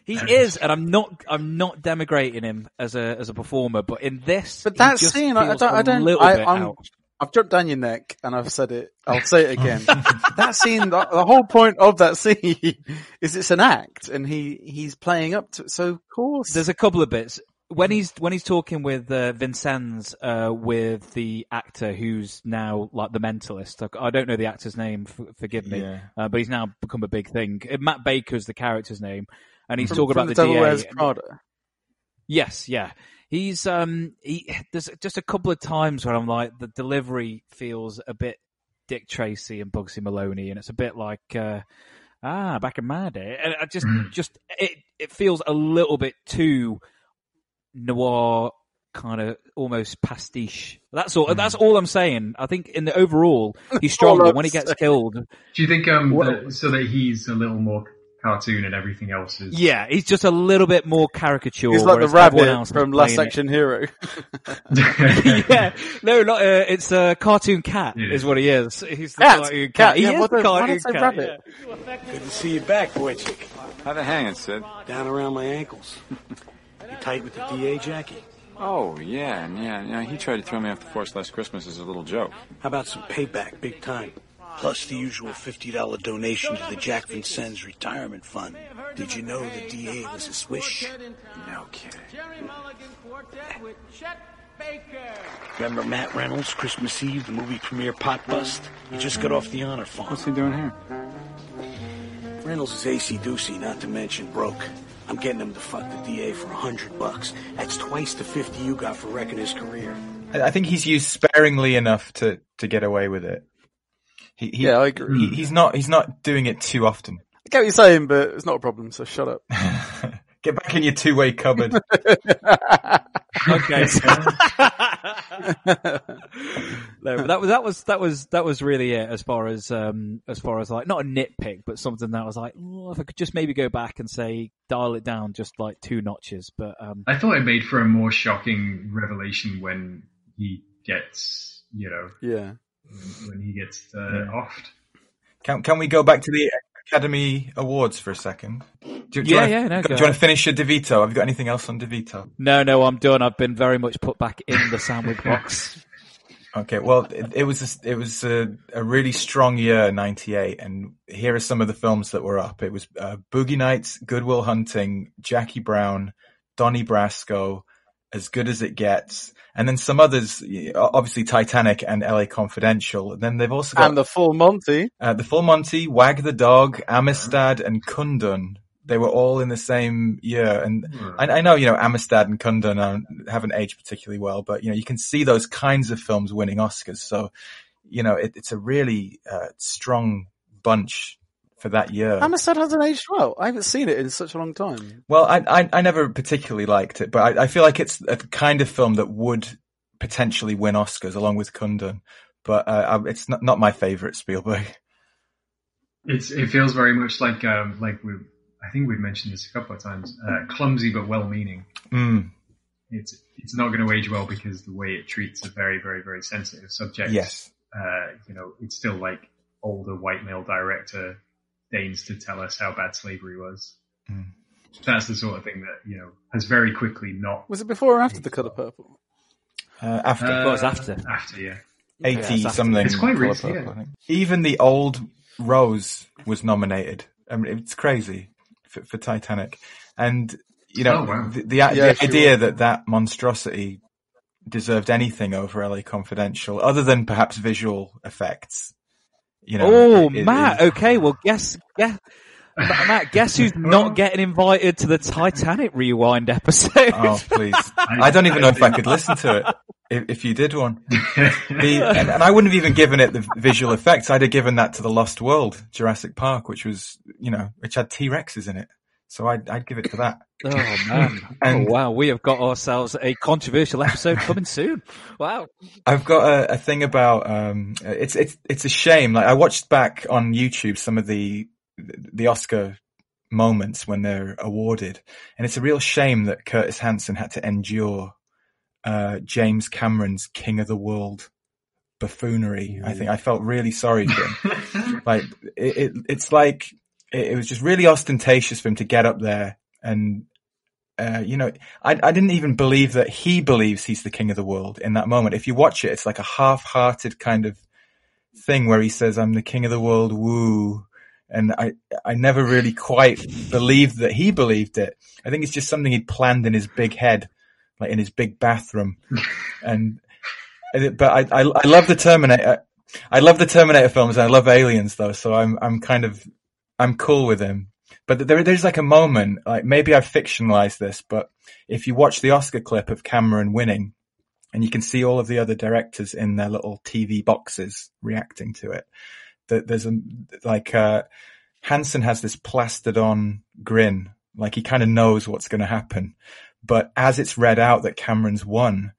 He And- is, and I'm not. I'm not demigrating him as a as a performer, but in this, But he that just scene, I, I feels don't, I a don't, little I, bit I'm, out. I've jumped down your neck and I've said it. I'll say it again. that scene, the, the whole point of that scene is it's an act and he, he's playing up to it. So of course. There's a couple of bits when he's when he's talking with uh, Vincennes uh, with the actor who's now like the mentalist. I, I don't know the actor's name. F- forgive me, Yeah. uh, but he's now become a big thing. Uh, Matt Baker's the character's name, and he's From- talking from about the the, DA. Wears Prada. Yes, yeah. He's um he there's just a couple of times where I'm like the delivery feels a bit Dick Tracy and Bugsy Maloney and it's a bit like uh ah back in my day and I just just it it feels a little bit too noir kind of almost pastiche. That's all that's all I'm saying. I think in the overall he's strong All but I'm when he gets killed Do you think um Well- that- so that he's a little more cartoon and everything else is yeah, he's just a little bit more caricature. He's like the whereas rabbit else from Last playing it- Action Hero. yeah, no, not uh, it's a cartoon cat, is what he is. He's the Cat, cartoon cat. cat, He yeah, is what the the- cartoon cat. rabbit? yeah. Good to see you back, Boychik. How the hanging, Sid? Down around my ankles. You tight with the DA, Jackie? Oh, yeah, yeah, yeah. He tried to throw me off the force last Christmas as a little joke. How about some payback, big time? Plus the usual $50 donation to the Jack Vincennes Retirement Fund. Did you know the DA was a swish? No kidding. Remember Matt Reynolds, Christmas Eve, the movie premiere pot bust? He just got off the honor farm. What's he doing here? Reynolds is AC/DC, not to mention broke. I'm getting him to fuck the DA for a hundred bucks. That's twice the fifty you got for wrecking his career. I I think he's used sparingly enough to, to get away with it. He, he, Yeah, I agree. He, he's not he's not doing it too often. I get what you're saying, but it's not a problem, so shut up. Get back in your two way cupboard. Okay. no, but that was that was that was that was really it as far as um as far as like not a nitpick, but something that was like, "Oh, if I could just maybe go back and say dial it down just like two notches. But um, I thought it made for a more shocking revelation when he gets, you know, yeah, when he gets uh, Yeah. offed. Can can we go back to the Academy Awards for a second? Do, do you Yeah, wanna, yeah, no, do you want to finish your DeVito? Have you got anything else on DeVito? no, no, I'm done. I've been very much put back in the sandwich box. Okay, well, it, it was a, it was a, a really strong year, '98, and here are some of the films that were up. It was uh, Boogie Nights, Good Will Hunting, Jackie Brown, Donnie Brasco, As Good as It Gets, and then some others. Obviously, Titanic and L.A. Confidential. Then they've also got And the full Monty. uh, the Full Monty, Wag the Dog, Amistad, and Kundun. They were all in the same year, and I, I know you know Amistad and Kundun aren't- haven't aged particularly well, but you know you can see those kinds of films winning Oscars. So you know it, it's a really uh, strong bunch for that year. Amistad hasn't aged well. I haven't seen it in such a long time. Well, I, I I never particularly liked it, but I, I feel like it's a kind of film that would potentially win Oscars along with Kundun. But uh, I- it's not not my favorite Spielberg. It's it feels very much like um like we I think we've mentioned this a couple of times. Uh, clumsy but well-meaning. Mm. It's it's not going to age well because the way it treats a very very very sensitive subject. Yes. Uh, you know, it's still like older white male director deigns to tell us how bad slavery was. Mm. That's the sort of thing that you know has very quickly not. Was it before or after The Colour Purple? Uh, after. Uh, Well, it's after. After, yeah. 80 yeah, it's something. It's quite recent, yeah. Even the old Rose was nominated. I mean, it's crazy for, for Titanic, and you know Oh, wow. the, the, Yeah, the she idea was. that that monstrosity deserved anything over LA Confidential, other than perhaps visual effects. You know, oh, it- it Matt. is- Okay, well, guess guess. Matt, guess who's not getting invited to the Titanic rewind episode? Oh, please! I don't even know if I could listen to it. If, if you did one. The, and, and I wouldn't have even given it the visual effects. I'd have given that to the Lost World, Jurassic Park, which was, you know, which had T Rexes in it. So I'd, I'd give it to that. Oh man! And- oh wow, we have got ourselves a controversial episode coming soon. Wow. I've got a, a thing about um, it's it's it's a shame. Like I watched back on YouTube some of the the Oscar moments when they're awarded, and it's a real shame that Curtis Hanson had to endure uh, James Cameron's King of the World buffoonery. I think I felt really sorry for him. like it, it, it's like it, it was just really ostentatious for him to get up there and uh, you know, I, I didn't even believe that he believes he's the king of the world in that moment. If you watch it, it's like a half-hearted kind of thing where he says, "I'm the king of the world." Woo. And I, I never really quite believed that he believed it. I think it's just something he'd planned in his big head, like in his big bathroom. and, but I, I, I love the Terminator. I love the Terminator films and I love Aliens though. So I'm, I'm kind of, I'm cool with him. But there, there's like a moment, like maybe I've fictionalized this, but if you watch the Oscar clip of Cameron winning and you can see all of the other directors in their little TV boxes reacting to it, that there's a, like, uh, Hanson has this plastered on grin, like he kind of knows what's going to happen. But as it's read out that Cameron's won,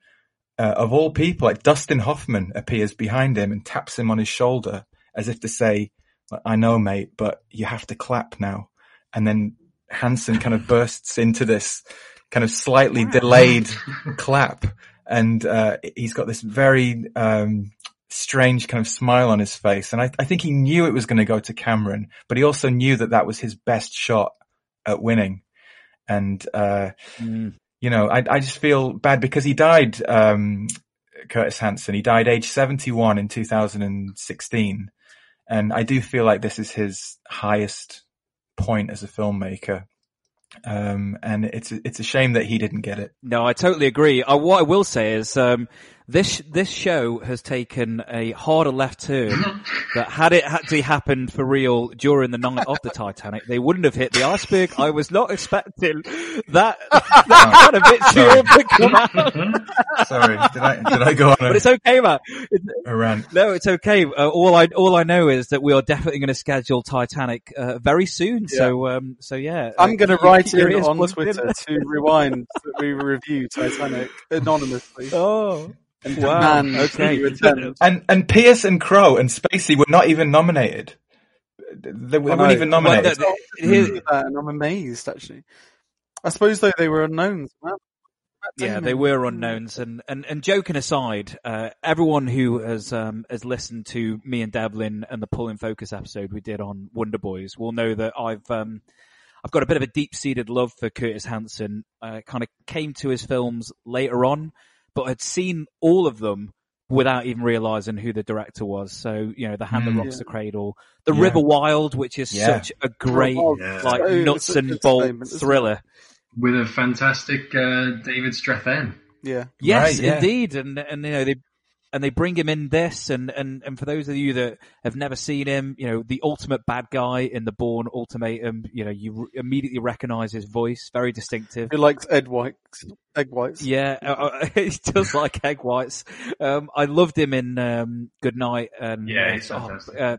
uh, of all people, like Dustin Hoffman appears behind him and taps him on his shoulder as if to say, I know, mate, but you have to clap now. And then Hanson kind of bursts into this kind of slightly delayed clap. And, uh, he's got this very, um, strange kind of smile on his face. And I, I think he knew it was going to go to Cameron, but he also knew that that was his best shot at winning. And, uh, you know, I, I just feel bad because he died, um, Curtis Hanson. He died age 71 in 2016. And I do feel like this is his highest point as a filmmaker. Um, and it's, it's a shame that he didn't get it. No, I totally agree. Uh, what I will say is, um, this this show has taken a harder left turn. that had it actually happened for real during the night of the Titanic, they wouldn't have hit the iceberg. I was not expecting that that kind of vitriol to come out. Sorry, did I, did I go on But it's okay, man. It's- a rant? No, it's okay. Uh, all I all I know is that we are definitely going to schedule Titanic uh, very soon. So um, so yeah, I'm uh, going to write keep your in ears on Twitter in. to rewind that we review Titanic anonymously. Oh, and wow. demand Okay. And, and Pearce and Crowe and Spacey were not even nominated. They, they I weren't know. even nominated. Well, I see that and I'm amazed actually. I suppose though they were unknowns. man. Yeah, they were unknowns, and, and, and joking aside, uh, everyone who has um, has listened to me and Devlin and the Pull in Focus episode we did on Wonder Boys will know that I've um, I've got a bit of a deep seated love for Curtis Hanson. Uh, kind of came to his films later on, but had seen all of them without even realizing who the director was. So you know, The Hand That Mm. Rocks Yeah. the Cradle, The Yeah. River Wild, which is Yeah. such a great Yeah. like Oh, nuts and bolts statement, isn't it? thriller. with a fantastic uh, David Strathairn. Yeah. Yes, Right, yeah. indeed, and and you know they and they bring him in this, and and and for those of you that have never seen him, you know the ultimate bad guy in the Bourne Ultimatum. You know you re- immediately recognise his voice, very distinctive. he likes egg whites? Egg whites. Yeah, uh, uh, he does like egg whites. Um, I loved him in um, Good Night and Yeah, uh, he's oh, fantastic. uh,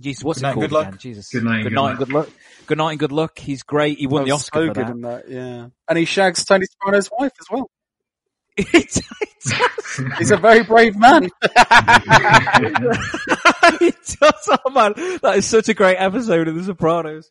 Jesus, what's Good Night it and called Good Luck. again? Jesus, Good Night and good Good night Luck. and good luck. Good night and good luck. He's great. He won the Oscar so for that. in that, yeah. And he shags Tony Soprano's wife as well. He's a very brave man. he does. Oh man, that is such a great episode of The Sopranos.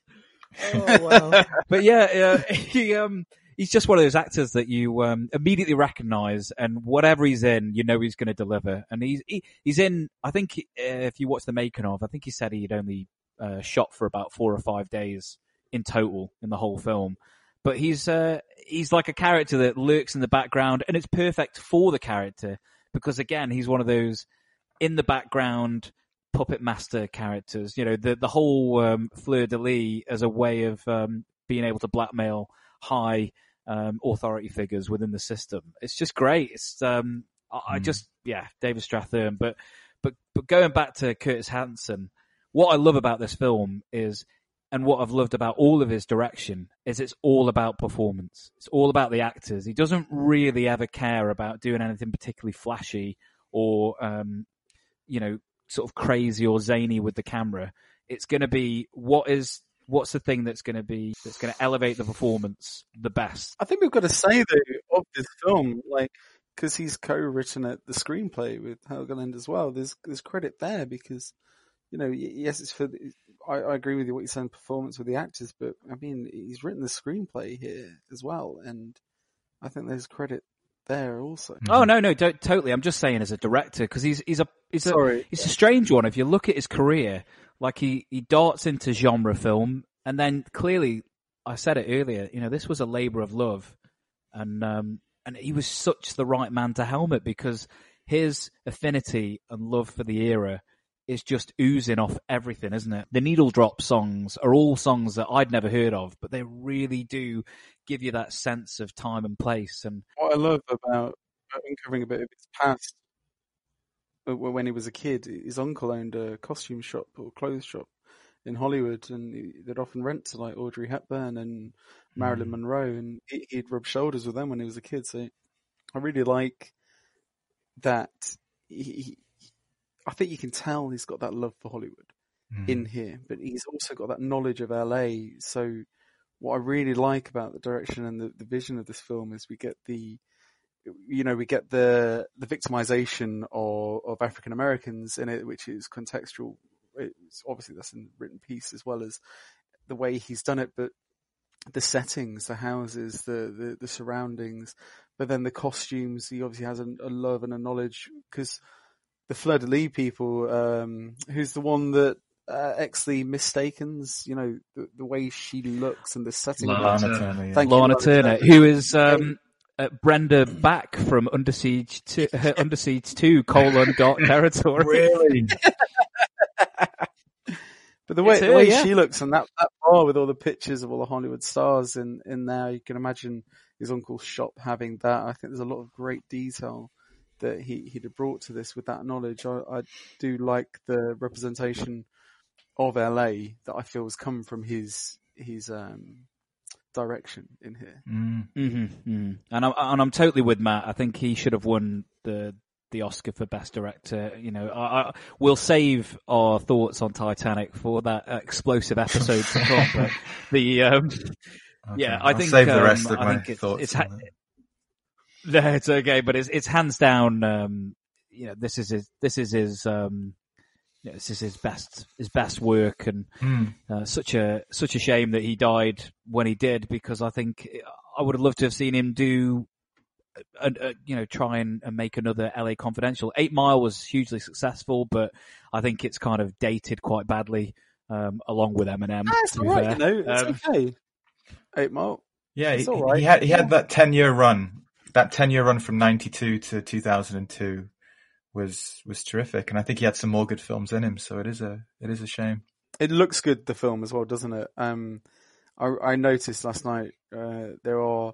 Oh wow! but yeah, uh, he um he's just one of those actors that you um immediately recognise, and whatever he's in, you know he's going to deliver. And he's he, he's in. I think uh, if you watch the making of, I think he said he'd only uh, shot for about four or five days in total in the whole film. But he's uh, he's like a character that lurks in the background, and it's perfect for the character because again, he's one of those in the background puppet master characters. You know, the the whole um, fleur de lis as a way of um, being able to blackmail high um, authority figures within the system. It's just great. It's um, I, I just yeah, David Strathairn. But but but going back to Curtis Hanson, what I love about this film is and what I've loved about all of his direction is it's all about performance. It's all about the actors. He doesn't really ever care about doing anything particularly flashy or, um, you know, sort of crazy or zany with the camera. It's going to be what is what's the thing that's going to be that's going to elevate the performance the best. I think we've got to say though of this film, like because he's co-written it, the screenplay with Helgeland as well. There's there's credit there because you know yes, it's for. I, I agree with you what you're saying, performance with the actors, but I mean he's written the screenplay here as well, and I think there's credit there also. Oh no, no, don't, totally. I'm just saying as a director because he's he's a he's a Sorry. he's a strange one. If you look at his career, like he he darts into genre film, and then clearly, I said it earlier. You know, this was a labor of love, and um and he was such the right man to helm it because his affinity and love for the era is just oozing off everything, isn't it? The needle drop songs are all songs that I'd never heard of, but they really do give you that sense of time and place. And What I love about uncovering a bit of his past, uh, when he was a kid, his uncle owned a costume shop or clothes shop in Hollywood, and they'd often rent to like Audrey Hepburn and Marilyn Monroe, and he- he'd rub shoulders with them when he was a kid. So I really like that. He, I think you can tell he's got that love for Hollywood Mm. in here, but he's also got that knowledge of LA. So what I really like about the direction and the, the vision of this film is we get the, you know, we get the the victimization of, of African Americans in it, which is contextual. It's obviously that's in the written piece as well as the way he's done it, but the settings, the houses, the the, the surroundings, but then the costumes. He obviously has a, a love and a knowledge because the Fleur de Lis people, um, who's the one that uh, Exley mistakens, you know, the, the way she looks and the setting. Lana. Turner, yeah. Thank you, Lana Turner, who is um, uh, Brenda Bakke from Under Siege two, uh, Under Siege Two: colon Dark Territory. Really? But the way It's the way yeah. she looks and that, that bar with all the pictures of all the Hollywood stars in, in there, you can imagine his uncle's shop having that. I think there's a lot of great detail that he, he'd have brought to this with that knowledge. I, I do like the representation of LA that I feel has come from his his um, direction in here. Mm. hmm And I'm and I'm totally with Matt. I think he should have won the the Oscar for Best Director. You know, I, I, we'll save our thoughts on Titanic for that explosive episode to come. But the um, yeah, I I'll think save the um, rest of I my think it's, thoughts It's, on ha- no, it's okay, but it's it's hands down. Um, you know, this is his this is his um, you know, this is his best his best work, and Mm. uh, such a such a shame that he died when he did because I think I would have loved to have seen him do. A, a, you know, try and, and make another LA Confidential. Eight Mile was hugely successful, but I think it's kind of dated quite badly, um, along with Eminem. That's to be all right, fair. you know, it's Um, okay. Eight Mile. Yeah, It's he, all right. he had he had that ten year run. That ten year run from ninety two to two thousand and two was was terrific, and I think he had some more good films in him. So it is a it is a shame. It looks good, the film as well, doesn't it? Um, I, I noticed last night uh, there are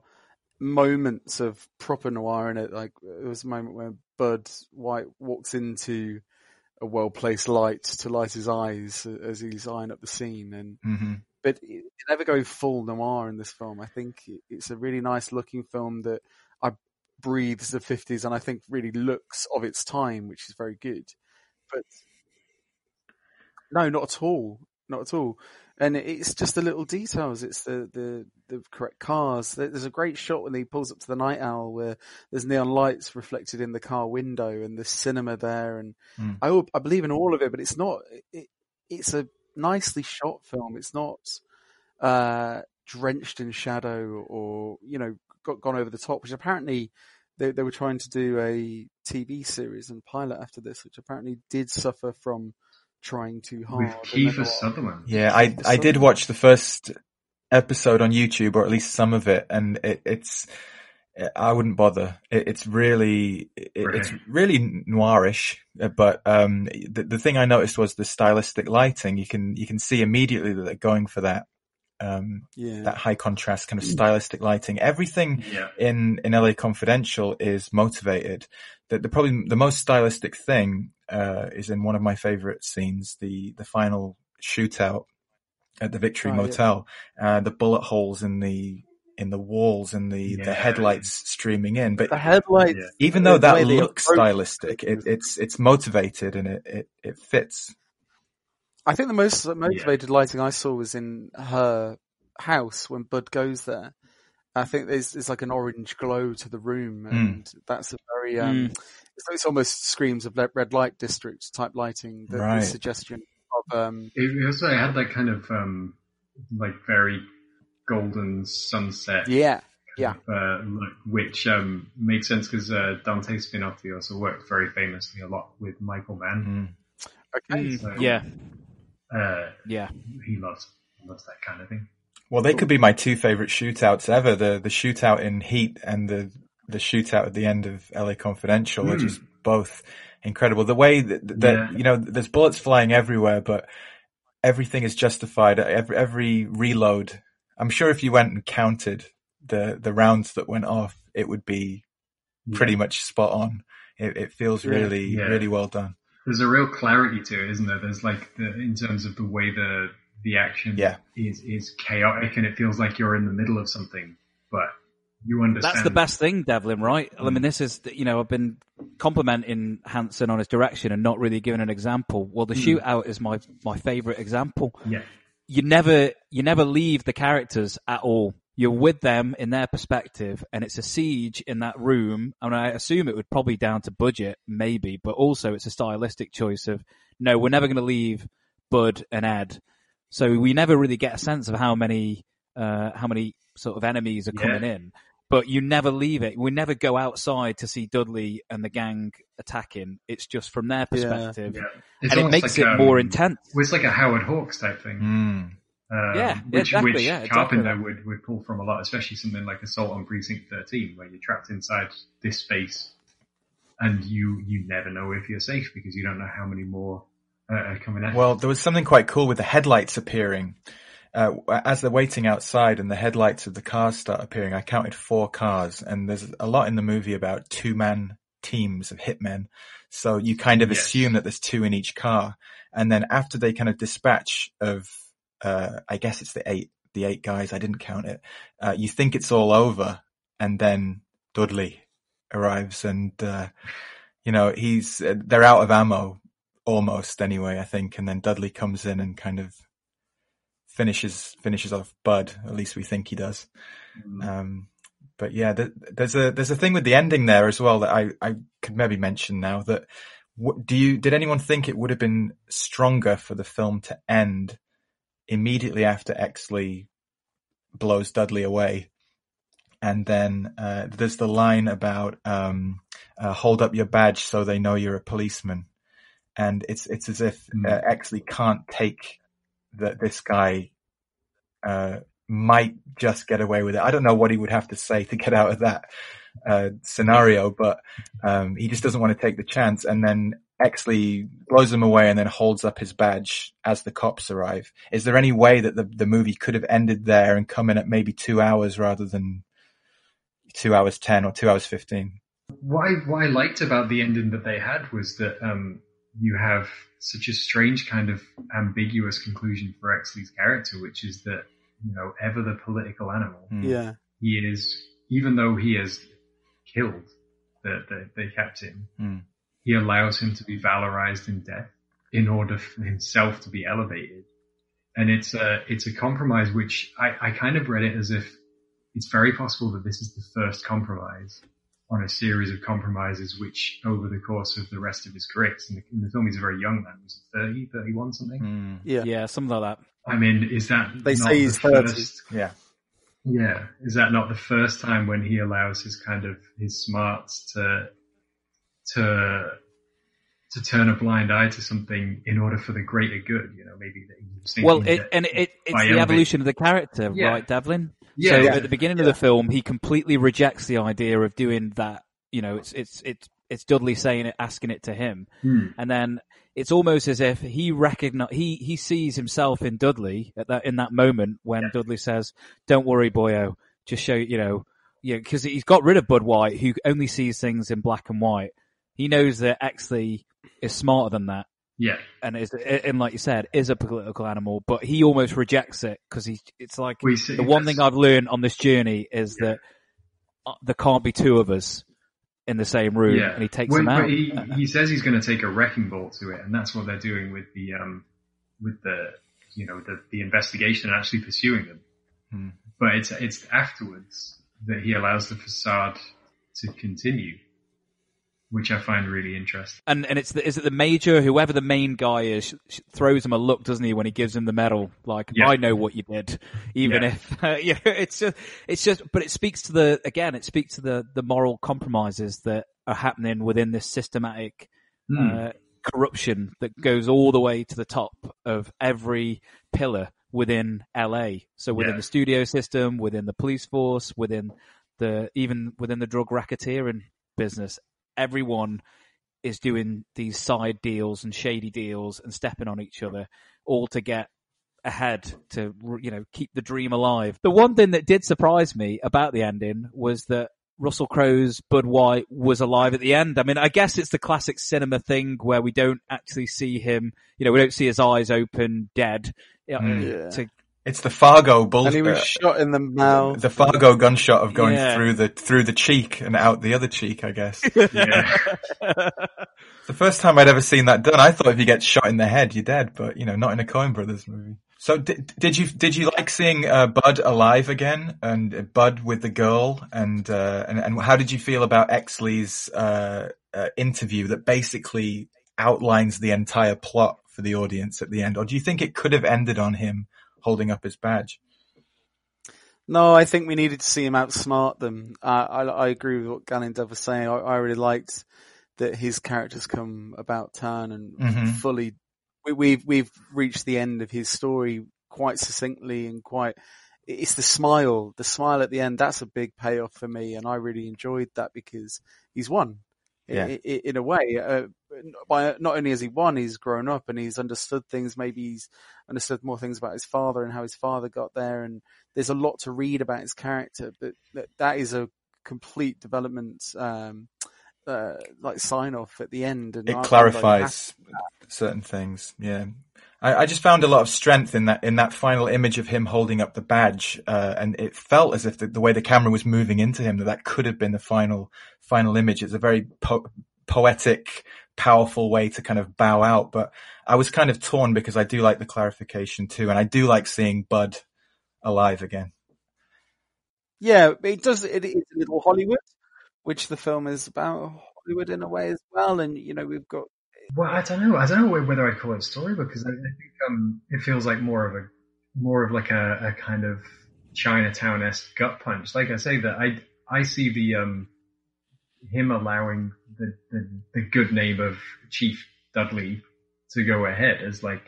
moments of proper noir in it. Like there was a moment where Bud White walks into a well placed light to light his eyes as he's eyeing up the scene, and Mhm. but it, it never goes full noir in this film. I think it's a really nice looking film that breathes the fifties, and I think really looks of its time, which is very good. But no, not at all. Not at all. And it's just the little details. It's the, the, the correct cars. There's a great shot when he pulls up to the night owl where there's neon lights reflected in the car window and the cinema there. And Mm. I, I believe in all of it, but it's not, it, it's a nicely shot film. It's not, uh, drenched in shadow or, you know, got, gone over the top, which apparently they, they were trying to do a TV series and pilot after this, which apparently did suffer from trying too hard. With and Kiefer Sutherland. Yeah, I I did watch the first episode on YouTube, or at least some of it, and it, it's I wouldn't bother. It, it's really it, it's really noirish, but um, the the thing I noticed was the stylistic lighting. You can you can see immediately that they're going for that. Um, Yeah. that high contrast kind of stylistic lighting. Everything Yeah. in, in LA Confidential is motivated. The, the probably the most stylistic thing, uh, is in one of my favorite scenes, the, the final shootout at the Victory Oh, yeah. Motel, uh, the bullet holes in the in the walls and the, the headlights streaming in. But The headlights. even though that looks stylistic, it, it's it's motivated and it, it, it fits. I think the most motivated lighting I saw was in her house when Bud goes there. I think there's, there's like an orange glow to the room, Hmm. and that's a very um, it's, it's almost screams of red light district type lighting. The, the suggestion of um, It it also had that kind of um, like very golden sunset. yeah, yeah, Uh, look, which um, makes sense because uh, Dante Spinotti also worked very famously a lot with Michael Mann. okay. Mm, So, yeah, uh, yeah. he loves loves that kind of thing. Well, they could be my two favorite shootouts ever. The the shootout in Heat and the the shootout at the end of LA Confidential are Hmm. just both incredible. The way that, that Yeah. you know, there's bullets flying everywhere, but everything is justified. Every every reload. I'm sure if you went and counted the the rounds that went off, it would be pretty much spot on. It, it feels Yeah. really Yeah. really well done. There's a real clarity to it, isn't there? There's like the, in terms of the way the the action Yeah. is is chaotic, and it feels like you're in the middle of something, but you understand. That's the best thing, Devlin, right? I mean, this is, you know, I've been complimenting Hanson on his direction and not really giving an example. Well, the Hmm. shootout is my, my favorite example. Yeah. You never, you never leave the characters at all. You're with them in their perspective and it's a siege in that room. And I assume it would probably down to budget, maybe, but also it's a stylistic choice of, no, we're never going to leave Bud and Ed. So we never really get a sense of how many, uh, how many sort of enemies are Yeah. coming in but you never leave it. We never go outside to see Dudley and the gang attacking. It's just from their perspective, Yeah. It's and it makes like, it um, more intense. Well, It's like a Howard Hawks type thing. Mm. Um, Yeah, which, exactly, which yeah, Carpenter that. would, would pull from a lot, especially something like Assault on Precinct 13, where you're trapped inside this space and you, you never know if you're safe because you don't know how many more uh, are coming at. Well, there was something quite cool with the headlights appearing. Uh, as they're waiting outside and the headlights of the cars start appearing, I counted four cars and there's a lot in the movie about two man teams of hitmen. So you kind of Yes. assume that there's two in each car. And then after they kind of dispatch of, uh, I guess it's the eight, the eight guys, I didn't count it. Uh, you think it's all over and then Dudley arrives and, uh, you know, he's, uh, they're out of ammo almost anyway, I think. And then Dudley comes in and kind of finishes, finishes off Bud. At least we think he does. Um, but yeah, th- there's a, there's a thing with the ending there as well that I, I could maybe mention now that what, do you, did anyone think it would have been stronger for the film to end immediately after Exley blows Dudley away? And then, uh, there's the line about, um, uh, hold up your badge so they know you're a policeman. And it's, it's as if, uh, Exley can't take that this guy, uh, might just get away with it. I don't know what he would have to say to get out of that, uh, scenario, but, um, he just doesn't want to take the chance. And then Exley blows him away and then holds up his badge as the cops arrive. Is there any way that the, the movie could have ended there and come in at maybe two hours rather than two hours 10 or two hours 15? what I, what I liked about the ending that they had was that um, you have such a strange kind of ambiguous conclusion for Exley's character, which is that you know ever the political animal, Yeah. he is even though he has killed the the, the captain, Mm. He allows him to be valorized in death in order for himself to be elevated. And it's a, it's a compromise which I, I kind of read it as if it's very possible that this is the first compromise on a series of compromises which over the course of the rest of his career, in the, in the film he's a very young man, was it 30, 31 something? Hmm. Yeah. Yeah, something like that. I mean, is that They not say he's the 30. first- Yeah. yeah. Is that not the first time when he allows his kind of his smarts to to to turn a blind eye to something in order for the greater good? You know, maybe that he was thinking Well, it, that and it, it's the evolution of the character, Yeah. right, Devlin? Yeah, so yeah. at the beginning of the film, he completely rejects the idea of doing that. You know, it's it's it's it's Dudley saying it, asking it to him, Hmm. and then it's almost as if he recognize he he sees himself in Dudley at that in that moment when Dudley says, "Don't worry, boyo, just show you know." Yeah, because he's got rid of Bud White, who only sees things in black and white. He knows that Exley is smarter than that, Yeah. and is and like you said, is a political animal, but he almost rejects it because he. It's like Well, see, the one thing I've learned on this journey is that uh, there can't be two of us in the same room, yeah. and he takes Well, them out. He, he says he's going to take a wrecking ball to it, and that's what they're doing with the um with the you know the the investigation and actually pursuing them. Hmm. But it's it's afterwards that he allows the facade to continue, which I find really interesting. And and it's the, is it the major whoever the main guy is throws him a look, doesn't he, when he gives him the medal? Like Yeah. I know what you did, even Yeah. if uh, you know, it's just it's just. But it speaks to the again, it speaks to the the moral compromises that are happening within this systematic Hmm. uh, corruption that goes all the way to the top of every pillar within LA. So within Yeah. the studio system, within the police force, within the even within the drug racketeering business, everyone is doing these side deals and shady deals and stepping on each other all to get ahead to you know keep the dream alive. The one thing that did surprise me about the ending was that Russell Crowe's Bud White was alive at the end. I mean, I guess it's the classic cinema thing where we don't actually see him, you know, we don't see his eyes open dead. You know, Mm. to- It's the Fargo bullet. And he was shot in the mouth. the Fargo gunshot of going Yeah. through the through the cheek and out the other cheek, I guess. Yeah. the first time I'd ever seen that done, I thought if you get shot in the head, you're dead. But you know, not in a Coen Brothers movie. So did, did you did you like seeing uh, Bud alive again and uh, Bud with the girl and uh, and and how did you feel about Exley's uh, uh, interview that basically outlines the entire plot for the audience at the end, or do you think it could have ended on him holding up his badge? No, I think we needed to see him outsmart them. Uh, I, I agree with what Gannon Dove was saying. I, I really liked that his characters come about turn and Mhm. fully. We, we've we've reached the end of his story quite succinctly and quite. It's the smile, the smile at the end. That's a big payoff for me, and I really enjoyed that because he's won. Yeah. I- I- in a way, uh, by not only has he won, he's grown up and he's understood things. Maybe he's understood more things about his father and how his father got there. And there's a lot to read about his character, but that, that is a complete development, um, uh, like sign off at the end. And it like, clarifies certain things. Yeah, I, I just found a lot of strength in that in that final image of him holding up the badge, uh, and it felt as if the, the way the camera was moving into him that that could have been the final final image. It's a very po- poetic, powerful way to kind of bow out. But I was kind of torn because I do like the clarification too, and I do like seeing Bud alive again. Yeah, it does. It is a little Hollywood, which the film is about Hollywood in a way as well. And you know, we've got Well, I don't know. I don't know whether I'd call it a story because I, I think um, it feels like more of a more of like a, a kind of Chinatown esque gut punch. Like I say that I I see the um him allowing the, the the good name of Chief Dudley to go ahead as like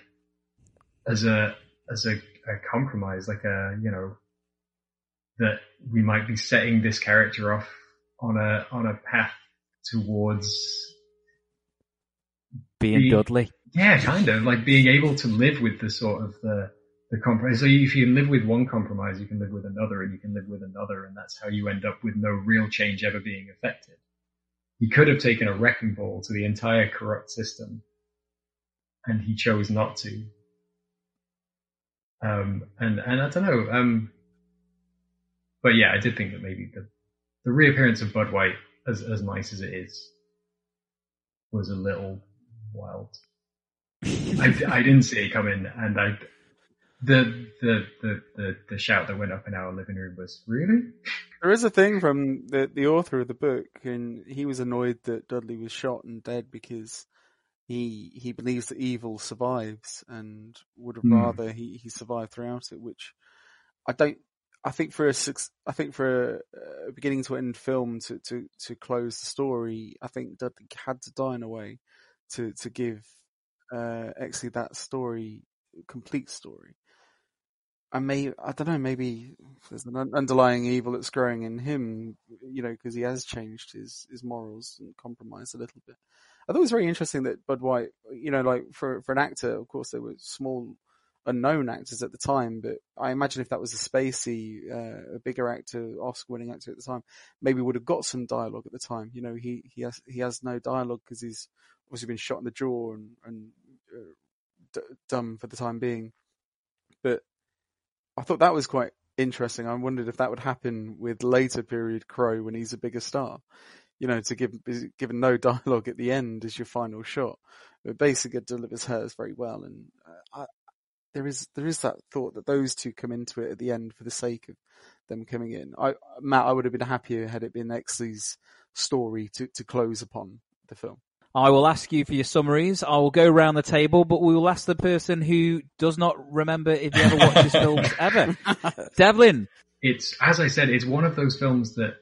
as a as a, a compromise, like a you know that we might be setting this character off on a on a path towards being Being- Dudley. yeah, kind of like being able to live with the sort of the the compromise. So if you can live with one compromise, you can live with another, and you can live with another, and that's how you end up with no real change ever being affected. He could have taken a wrecking ball to the entire corrupt system, and he chose not to. Um, and and I don't know. Um, but yeah, I did think that maybe the the reappearance of Bud White, as as nice as it is, was a little wild. I, I didn't see it coming, and I the, the the the the shout that went up in our living room was really. There is a thing from the the author of the book, and he was annoyed that Dudley was shot and dead because he he believes that evil survives and would have Hmm. rather he he survived throughout it. Which I don't. I think for a suc- I think for a, a beginning to end film to to to close the story, I think Dudley had to die in a way to to give uh Exley that story complete story. I may, I don't know, maybe there's an underlying evil that's growing in him, you know, because he has changed his, his morals and compromised a little bit. I thought it was very interesting that Bud White, you know, like for, for an actor, of course, they were small, unknown actors at the time, but I imagine if that was a Spacey, uh, a bigger actor, Oscar winning actor at the time, maybe would have got some dialogue at the time. You know, he, he has, he has no dialogue because he's obviously been shot in the jaw and, and done for the time being. But I thought that was quite interesting. I wondered if that would happen with later period Crowe when he's a bigger star. You know, to give given no dialogue at the end as your final shot, but basically delivers hers very well. And uh, I, there is there is that thought that those two come into it at the end for the sake of them coming in. I Matt, I would have been happier had it been Exley's story to to close upon the film. I will ask you for your summaries. I will go around the table, but we will ask the person who does not remember if you ever watched his films ever. Devlin. It's as I said, it's one of those films that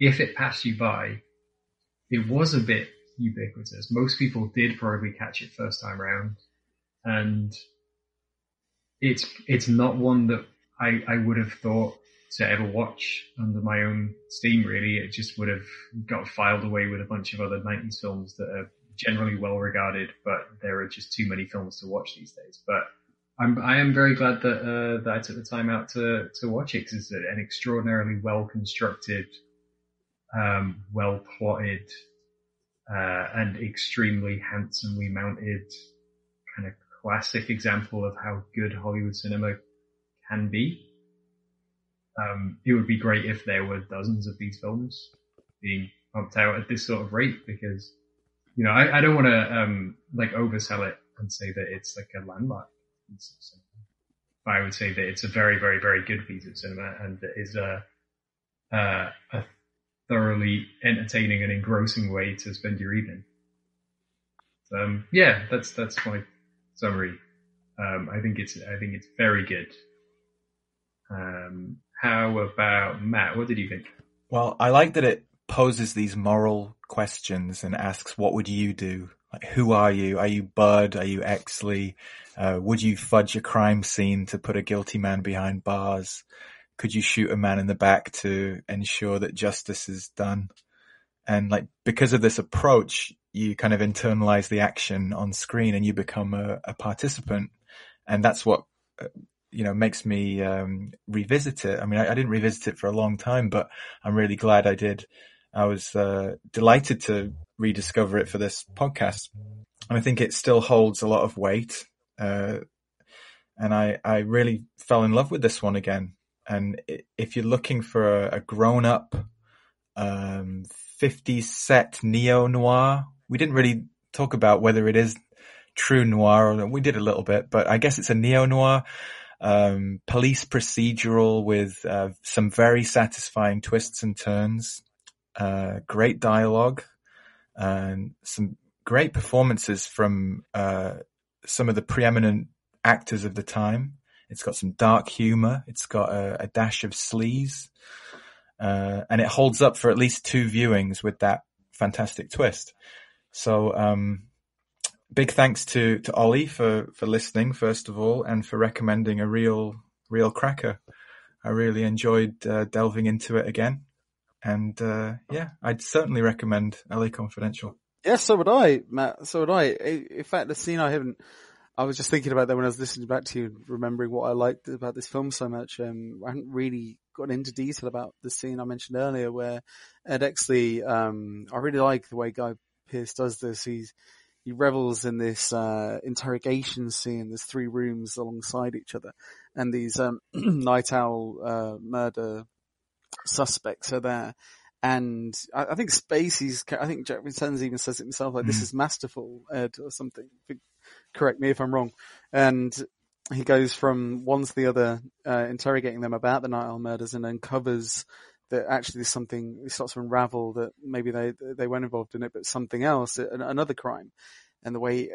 if it passed you by, it was a bit ubiquitous. Most people did probably catch it first time around, and it's it's not one that I I would have thought to ever watch under my own steam. Really, it just would have got filed away with a bunch of other '90s films that are generally well regarded, but there are just too many films to watch these days. But I'm I am very glad that uh, that I took the time out to to watch it because it's an extraordinarily well constructed, um, well plotted, uh, and extremely handsomely mounted kind of classic example of how good Hollywood cinema can be. Um, it would be great if there were dozens of these films being pumped out at this sort of rate because, you know, I, I don't want to, um, like oversell it and say that it's like a landmark. But I would say that it's a very, very, very good piece of cinema and that is a, uh, a thoroughly entertaining and engrossing way to spend your evening. Um, yeah, that's, that's my summary. Um, I think it's, I think it's very good. Um, how about Matt? What did you think? Well, I like that it poses these moral questions and asks, what would you do? Like, who are you? Are you Bud? Are you Exley? Uh, would you fudge a crime scene to put a guilty man behind bars? Could you shoot a man in the back to ensure that justice is done? And like, because of this approach, you kind of internalize the action on screen and you become a, a participant. And that's what, uh, you know, makes me, um, revisit it. I mean, I, I, didn't revisit it for a long time, but I'm really glad I did. I was, uh, delighted to rediscover it for this podcast. And I think it still holds a lot of weight. Uh, and I, I really fell in love with this one again. And if you're looking for a, a grown up, um, 50s set neo noir we didn't really talk about whether it is true noir or we did a little bit, but I guess it's a neo noir. Um, police procedural with uh, some very satisfying twists and turns, uh, great dialogue, and some great performances from uh, some of the preeminent actors of the time. It's got some dark humor. It's got a, a dash of sleaze, uh, and it holds up for at least two viewings with that fantastic twist. So, um, big thanks to, to Oli for, for listening, first of all, and for recommending a real, real cracker. I really enjoyed uh, delving into it again. And, uh, yeah, I'd certainly recommend LA Confidential. Yeah, so would I, Matt. So would I. In fact, the scene I haven't, I was just thinking about that when I was listening back to you, remembering what I liked about this film so much. Um, I hadn't really gotten into detail about the scene I mentioned earlier where Ed Exley, um, I really like the way Guy Pearce does this. He's he revels in this uh, interrogation scene. There's three rooms alongside each other, and these um, Nite Owl uh, murder suspects are there. And I, I, think Spacey's, I think Jack Vincennes even says it himself, like, mm. this is masterful, Ed, or something. Correct me if I'm wrong. And he goes from one to the other, uh, interrogating them about the Nite Owl murders and uncovers that actually there's something it starts to unravel that maybe they they weren't involved in it, but something else, another crime. And the way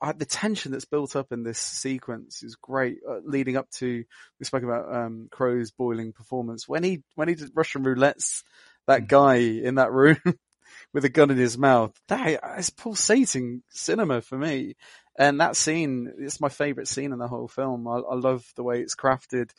uh, the tension that's built up in this sequence is great, uh, leading up to we spoke about um, Crowe's boiling performance when he when he did Russian roulettes that mm. guy in that room with a gun in his mouth. That is pulsating cinema for me. And that scene, it's my favorite scene in the whole film. I, I love the way it's crafted.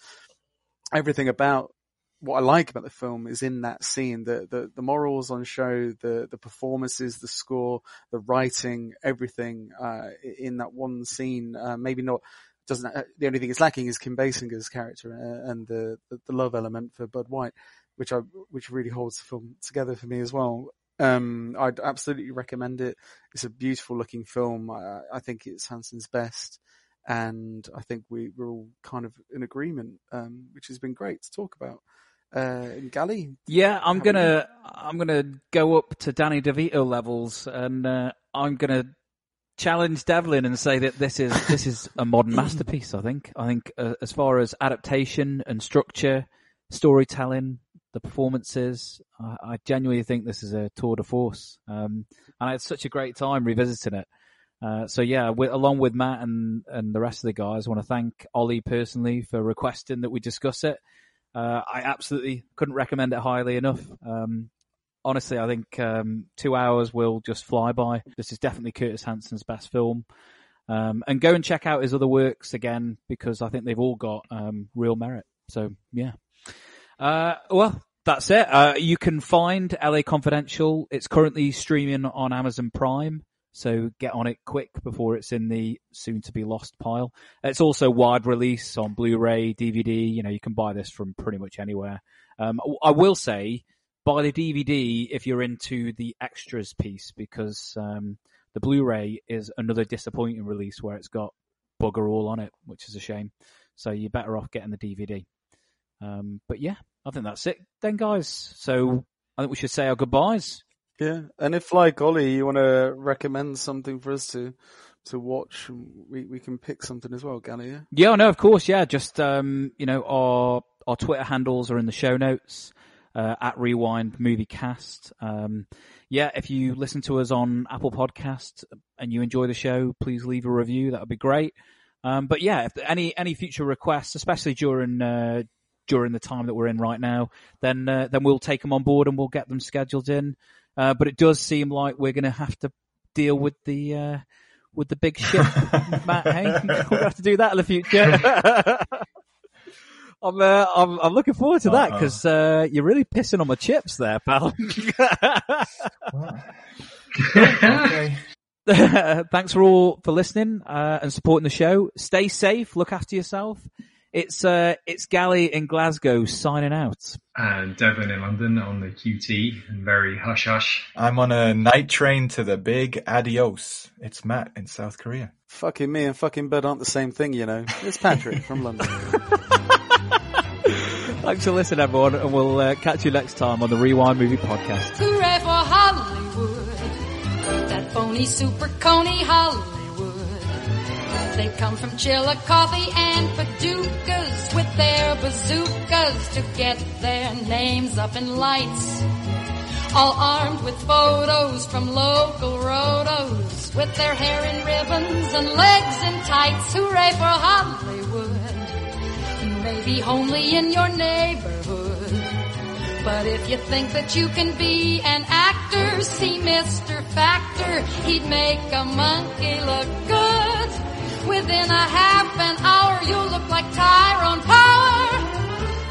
Everything about what I like about the film is in that scene, the, the, the morals on show, the, the performances, the score, the writing, everything, uh, in that one scene, uh, maybe not, doesn't, uh, the only thing it's lacking is Kim Basinger's character uh, and the, the, love element for Bud White, which I, which really holds the film together for me as well. Um, I'd absolutely recommend it. It's a beautiful looking film. I, I think it's Hanson's best. and I think we we're all kind of in agreement, um, which has been great to talk about. Uh, Gali, Yeah, I'm gonna I'm gonna go up to Danny DeVito levels, and uh, I'm gonna challenge Devlin and say that this is this is a modern masterpiece. I think. I think uh, as far as adaptation and structure, storytelling, the performances, I, I genuinely think this is a tour de force. Um, and I had such a great time revisiting it. Uh, so yeah, along with Matt and, and the rest of the guys, I want to thank Oli personally for requesting that we discuss it. Uh, I absolutely couldn't recommend it highly enough. Um, honestly, I think um, two hours will just fly by. This is definitely Curtis Hanson's best film. Um, and go and check out his other works again because I think they've all got um, real merit. So yeah. Uh, well, that's it. Uh, you can find LA Confidential. It's currently streaming on Amazon Prime. So get on it quick before it's in the soon to be lost pile. It's also wide release on Blu-ray, DVD. You know, you can buy this from pretty much anywhere. Um, I will say buy the DVD if you're into the extras piece because, um, the Blu-ray is another disappointing release where it's got bugger all on it, which is a shame. So you're better off getting the DVD. Um, but yeah, I think that's it then, guys. So I think we should say our goodbyes. Yeah, and if like Oli, you want to recommend something for us to to watch, we we can pick something as well, Gali. Yeah. Yeah, no, of course, yeah. Just um, you know, our our Twitter handles are in the show notes uh, at Rewind Movie Cast. Um, yeah, if you listen to us on Apple Podcast and you enjoy the show, please leave a review. That would be great. Um, but yeah, if any any future requests, especially during uh, during the time that we're in right now, then uh, then we'll take them on board and we'll get them scheduled in. Uh, but it does seem like we're going to have to deal with the uh, with the big ship, Matt. Hey, we'll have to do that in the future. I'm, uh, I'm I'm looking forward to that because uh, you're really pissing on my chips there, pal. okay. Thanks for all for listening uh, and supporting the show. Stay safe. Look after yourself. It's uh, it's Gali in Glasgow signing out. And Devlin in London on the QT and very hush hush. I'm on a night train to the big adios. It's Matt in South Korea. Fucking me and fucking bed aren't the same thing, you know. It's Patrick from London. Thanks for listening, everyone, and we'll uh, catch you next time on the Rewind Movie Podcast. Hooray for Hollywood. That phony super coney Hollywood. They come from Chillicothe and Paducah with their bazookas to get their names up in lights. All armed with photos from local rotos with their hair in ribbons and legs in tights. Hooray for Hollywood. Maybe only in your neighborhood. But if you think that you can be an actor, see Mr. Factor. He'd make a monkey look good within a half an hour, you'll look like Tyrone Power.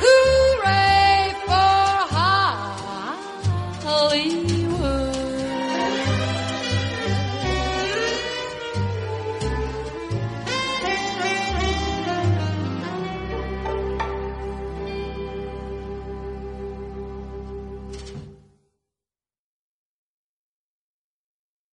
Hooray for Hollywood!